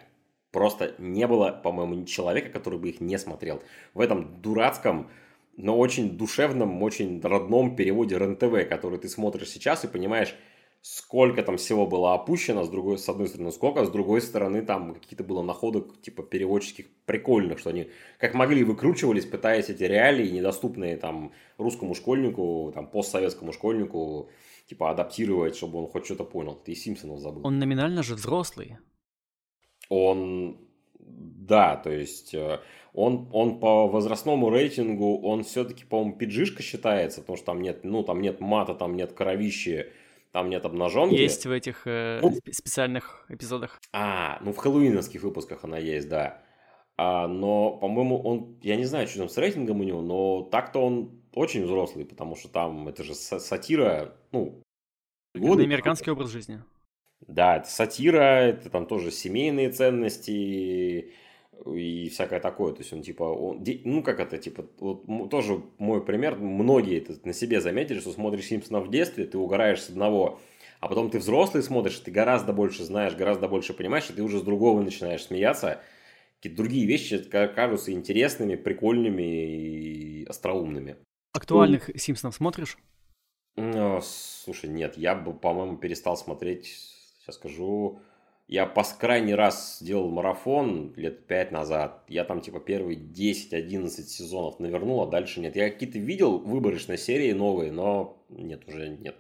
S2: Просто не было, по-моему, человека, который бы их не смотрел. В этом дурацком, но очень душевном, очень родном переводе РЕН-ТВ, который ты смотришь сейчас и понимаешь, сколько там всего было опущено, с, другой, с одной стороны, сколько, с другой стороны, там какие-то было находок, типа, переводческих прикольных, что они как могли выкручивались, пытаясь эти реалии, недоступные там русскому школьнику, там, постсоветскому школьнику, типа, адаптировать, чтобы он хоть что-то понял. Ты Симпсонов забыл.
S1: Он номинально же взрослый.
S2: Он, да, то есть э, он, он по возрастному рейтингу, он все-таки, по-моему, пиджишка считается, потому что там нет, ну, там нет мата, там нет кровищи, там нет обнаженки.
S1: Есть в этих э,
S2: Ну.
S1: спе- специальных эпизодах.
S2: А, ну в хэллоуиновских выпусках она есть, да. А, но, по-моему, он, я не знаю, что там с рейтингом у него, но так-то он очень взрослый, потому что там это же са- сатира, ну,
S3: Годы.
S1: американский образ жизни.
S2: Да, это сатира, это там тоже семейные ценности и всякое такое. То есть он типа, он, ну как это, типа, вот тоже мой пример, многие это на себе заметили, что смотришь Симпсонов в детстве, ты угораешь с одного, а потом ты взрослый смотришь, ты гораздо больше знаешь, гораздо больше понимаешь, и ты уже с другого начинаешь смеяться. какие-то другие вещи ка- кажутся интересными, прикольными и остроумными.
S1: Актуальных Симпсонов смотришь?
S2: Ну, слушай, нет, я бы, по-моему, перестал смотреть, сейчас скажу, я по крайний раз сделал марафон лет пять назад. Я там типа первые 10-11 сезонов навернул, а дальше нет. Я какие-то видел выборочные серии новые, но нет, уже нет.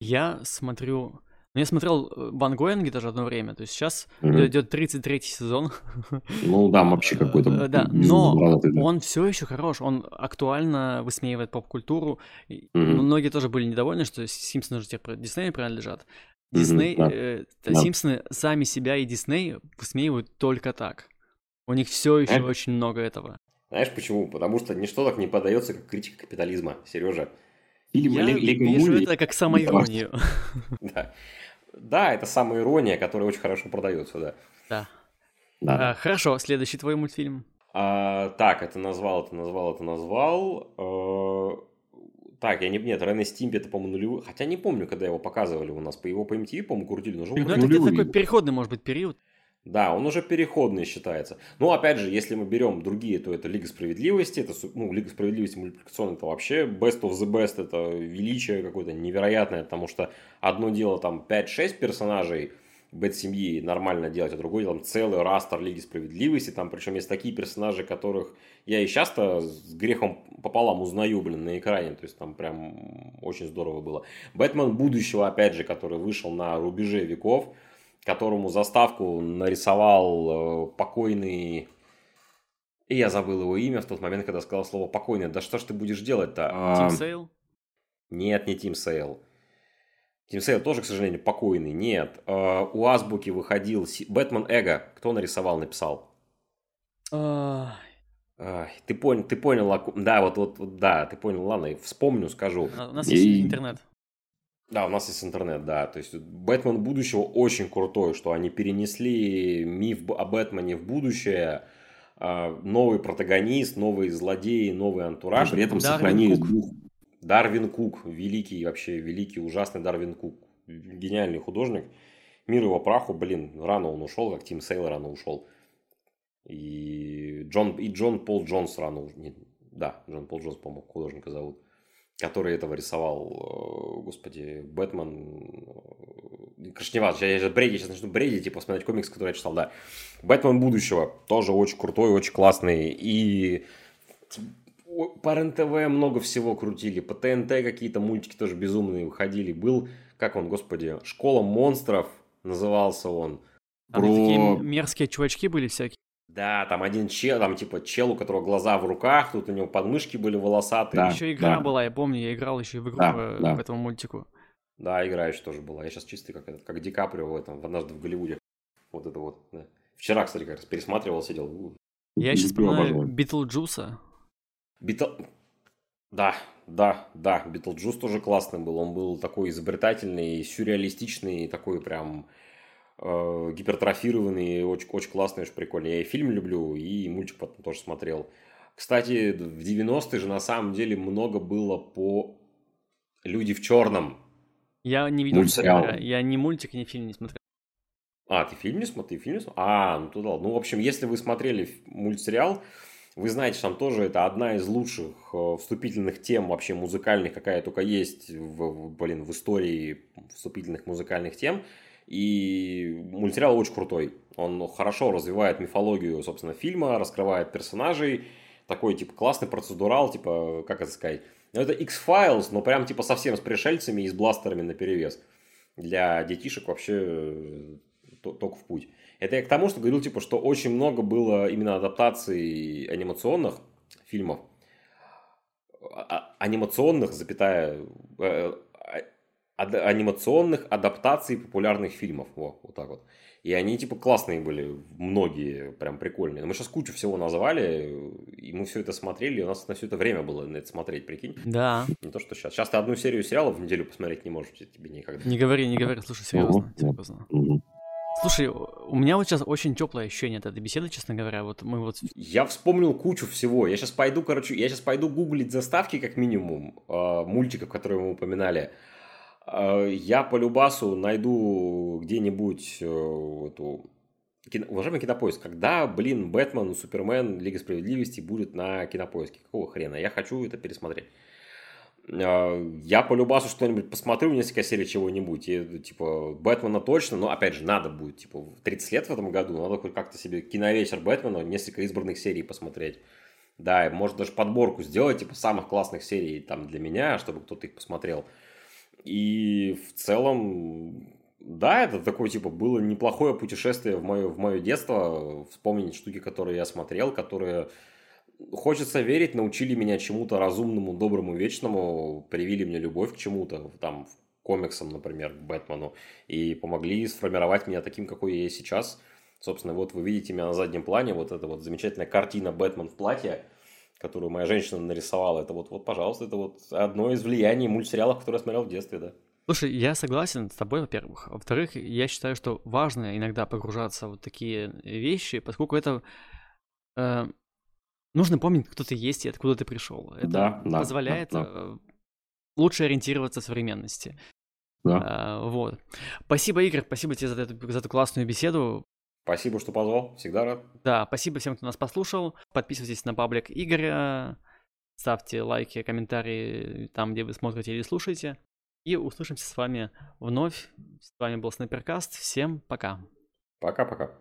S1: Я смотрю... Ну, я смотрел э, Ван Гоинги даже одно время, то есть сейчас
S3: Мгм.
S1: идет 33 сезон.
S3: Ну, да, вообще какой-то...
S1: Э, Да, но он все еще хорош, он актуально высмеивает поп-культуру. Многие тоже были недовольны, что Симпсоны же теперь Диснею принадлежат. Дисней,
S3: да.
S1: э,
S3: Да.
S1: Симпсоны сами себя и Дисней высмеивают только так. У них все еще
S3: Э?
S1: очень много этого.
S2: Знаешь почему? Потому что ничто так не подается, как критика капитализма, Сережа.
S3: Фильм
S1: Я
S3: Ле- Лего
S1: вижу
S3: Муви.
S1: это как самоиронию.
S2: Да. да, это самая ирония, которая очень хорошо продается, да.
S1: Да.
S3: Да.
S1: А, Хорошо, следующий твой мультфильм.
S2: А, так, это назвал, это назвал, это назвал. Так, я не... Нет, Рен и Стимпи, это, по-моему, нулевой. Хотя не помню, когда его показывали у нас. По его по MTV, по-моему, крутили. Но
S1: Ну,
S3: Ну,
S1: это где-то такой переходный, может быть, период.
S2: Да, он уже переходный считается. Но опять же, если мы берем другие, то это Лига Справедливости. Это, ну, Лига Справедливости мультипликационная, это вообще best of the best. Это величие какое-то невероятное, потому что одно дело там 5-6 персонажей бэт семьи нормально делать, а другое дело там целый растер Лиги Справедливости. Там причем есть такие персонажи, которых я и часто с грехом пополам узнаю, блин, на экране. То есть там прям очень здорово было. Бэтмен будущего, опять же, который вышел на рубеже веков которому заставку нарисовал э, покойный... И я забыл его имя в тот момент, когда сказал слово покойный. Да что ж ты будешь делать-то?
S3: А,
S1: Тим Сейл.
S2: Нет, не Тим Сейл. Тим Сейл тоже, к сожалению, покойный. Нет. Э, у Азбуки выходил Бэтмен Эго. Кто нарисовал, написал?
S1: А,
S2: Ай, ты понял, ты понял, да, вот, вот, да, ты понял, ладно, вспомню, скажу.
S1: У нас
S3: И-
S1: есть интернет.
S2: Да, у нас есть интернет, да. То есть Бэтмен будущего очень крутой, что они перенесли миф о Бэтмене в будущее. А, Новый протагонист, новые злодеи, новый антураж.
S3: а при этом сохранили дух.
S2: Дарвин Кук, великий вообще, великий, ужасный Дарвин Кук. Гениальный художник. Мир его праху, блин, рано он ушел, как Тим Сейл рано ушел. И Джон, и Джон Пол Джонс рано уж- не- да, Джон Пол Джонс, по-моему, художника зовут, который этого рисовал, э, господи, Бэтмен, э, важно, я сейчас бредить, сейчас начну бредить и посмотреть комикс, который я читал, да. Бэтмен будущего, тоже очень крутой, очень классный, и по РЕН-ТВ много всего крутили, по ТНТ какие-то мультики тоже безумные выходили, был, как он, господи, «Школа монстров» назывался он,
S1: Там
S3: Про-
S1: такие мерзкие чувачки были всякие.
S2: да, там один чел, там типа чел, у которого глаза в руках, тут у него подмышки были волосатые.
S3: Да.
S1: еще игра
S3: да.
S1: была, я помню, я играл еще в игру
S3: Да,
S1: по,
S3: да.
S1: по этому мультику.
S2: Да, играющий тоже была. Я сейчас чистый, как, этот, как Ди Каприо в этом, в однажды в Голливуде. Вот это вот. да. Вчера, кстати, как раз пересматривал, сидел.
S1: Я еще
S3: Люблю,
S1: вспоминаю. Битлджуса.
S2: Битл... Да, да, да, Битлджус тоже классный был. Он был такой изобретательный, сюрреалистичный, такой прям э, гипертрофированный, очень, очень классный, очень прикольный. Я и фильм люблю, и мультик потом тоже смотрел. Кстати, в 90-е же на самом деле много было по «Люди в черном».
S1: Я не видел,
S3: Мультсериал.
S1: Я ни мультик, ни фильм не смотрел.
S2: А, ты фильм не смотрел? Ты фильм не смотрел? А, ну туда. Ну, в общем, если вы смотрели мультсериал, вы знаете, там тоже это одна из лучших э, вступительных тем вообще музыкальных, какая только есть в, блин, в истории вступительных музыкальных тем. И мультсериал очень крутой. Он хорошо развивает мифологию, собственно, фильма, раскрывает персонажей. Такой, типа, классный процедурал, типа, как это сказать? Ну, это X-Files, но прям, типа, совсем с пришельцами и с бластерами на перевес. Для детишек вообще э, то- только в путь. Это я к тому, что говорил, типа, что очень много было именно адаптаций анимационных фильмов. А- а- анимационных, запятая, э, а- ад- анимационных адаптаций популярных фильмов. Во, вот так вот. И они, типа, классные были, многие, прям прикольные. Мы сейчас кучу всего назвали, и мы все это смотрели, и у нас на все это время было на это смотреть, прикинь.
S1: Да.
S2: Не то, что сейчас. Сейчас ты одну серию сериалов в неделю посмотреть не можешь, тебе никогда.
S1: Не говори, не говори. Слушай, серьезно. Серьезно. Слушай, у меня вот сейчас очень теплое ощущение от этой беседы, честно говоря. Вот мы вот...
S2: Я вспомнил кучу всего. Я сейчас пойду, короче, я сейчас пойду гуглить заставки, как минимум, э, мультиков, которые мы упоминали. Э, я по Любасу найду где-нибудь э, эту Кино, уважаемый Кинопоиск, когда, блин, Бэтмен, Супермен, Лига Справедливости будет на Кинопоиске? Какого хрена? Я хочу это пересмотреть. А, я по любасу что-нибудь посмотрю, несколько серий чего-нибудь. И, типа, Бэтмена точно, но, опять же, надо будет, типа, 30 лет в этом году, надо хоть как-то себе киновечер Бэтмена, несколько избранных серий посмотреть. Да, может даже подборку сделать, типа, самых классных серий там для меня, чтобы кто-то их посмотрел. И в целом, да, это такое, типа, было неплохое путешествие в мое, в мое детство, вспомнить штуки, которые я смотрел, которые хочется верить, научили меня чему-то разумному, доброму, вечному, привили мне любовь к чему-то, там, комиксам, например, к Бэтмену, и помогли сформировать меня таким, какой я есть сейчас. Собственно, вот вы видите меня на заднем плане, вот эта вот замечательная картина «Бэтмен в платье», которую моя женщина нарисовала. Это вот, вот, пожалуйста, это вот одно из влияний мультсериалов, которые я смотрел в детстве, да.
S1: Слушай, я согласен с тобой, во-первых. Во-вторых, я считаю, что важно иногда погружаться в вот такие вещи, поскольку это э, нужно помнить, кто ты есть и откуда ты пришел. Это
S3: Да, да,
S1: позволяет
S3: да, да.
S1: э, лучше ориентироваться в современности.
S3: Да.
S1: А, вот. Спасибо, Игорь, спасибо тебе за эту, за эту классную беседу.
S2: Спасибо, что позвал. Всегда рад.
S1: Да, спасибо всем, кто нас послушал. Подписывайтесь на паблик Игоря, ставьте лайки, комментарии там, где вы смотрите или слушаете. И услышимся с вами вновь. С вами был Снайперкаст. Всем пока.
S2: Пока-пока.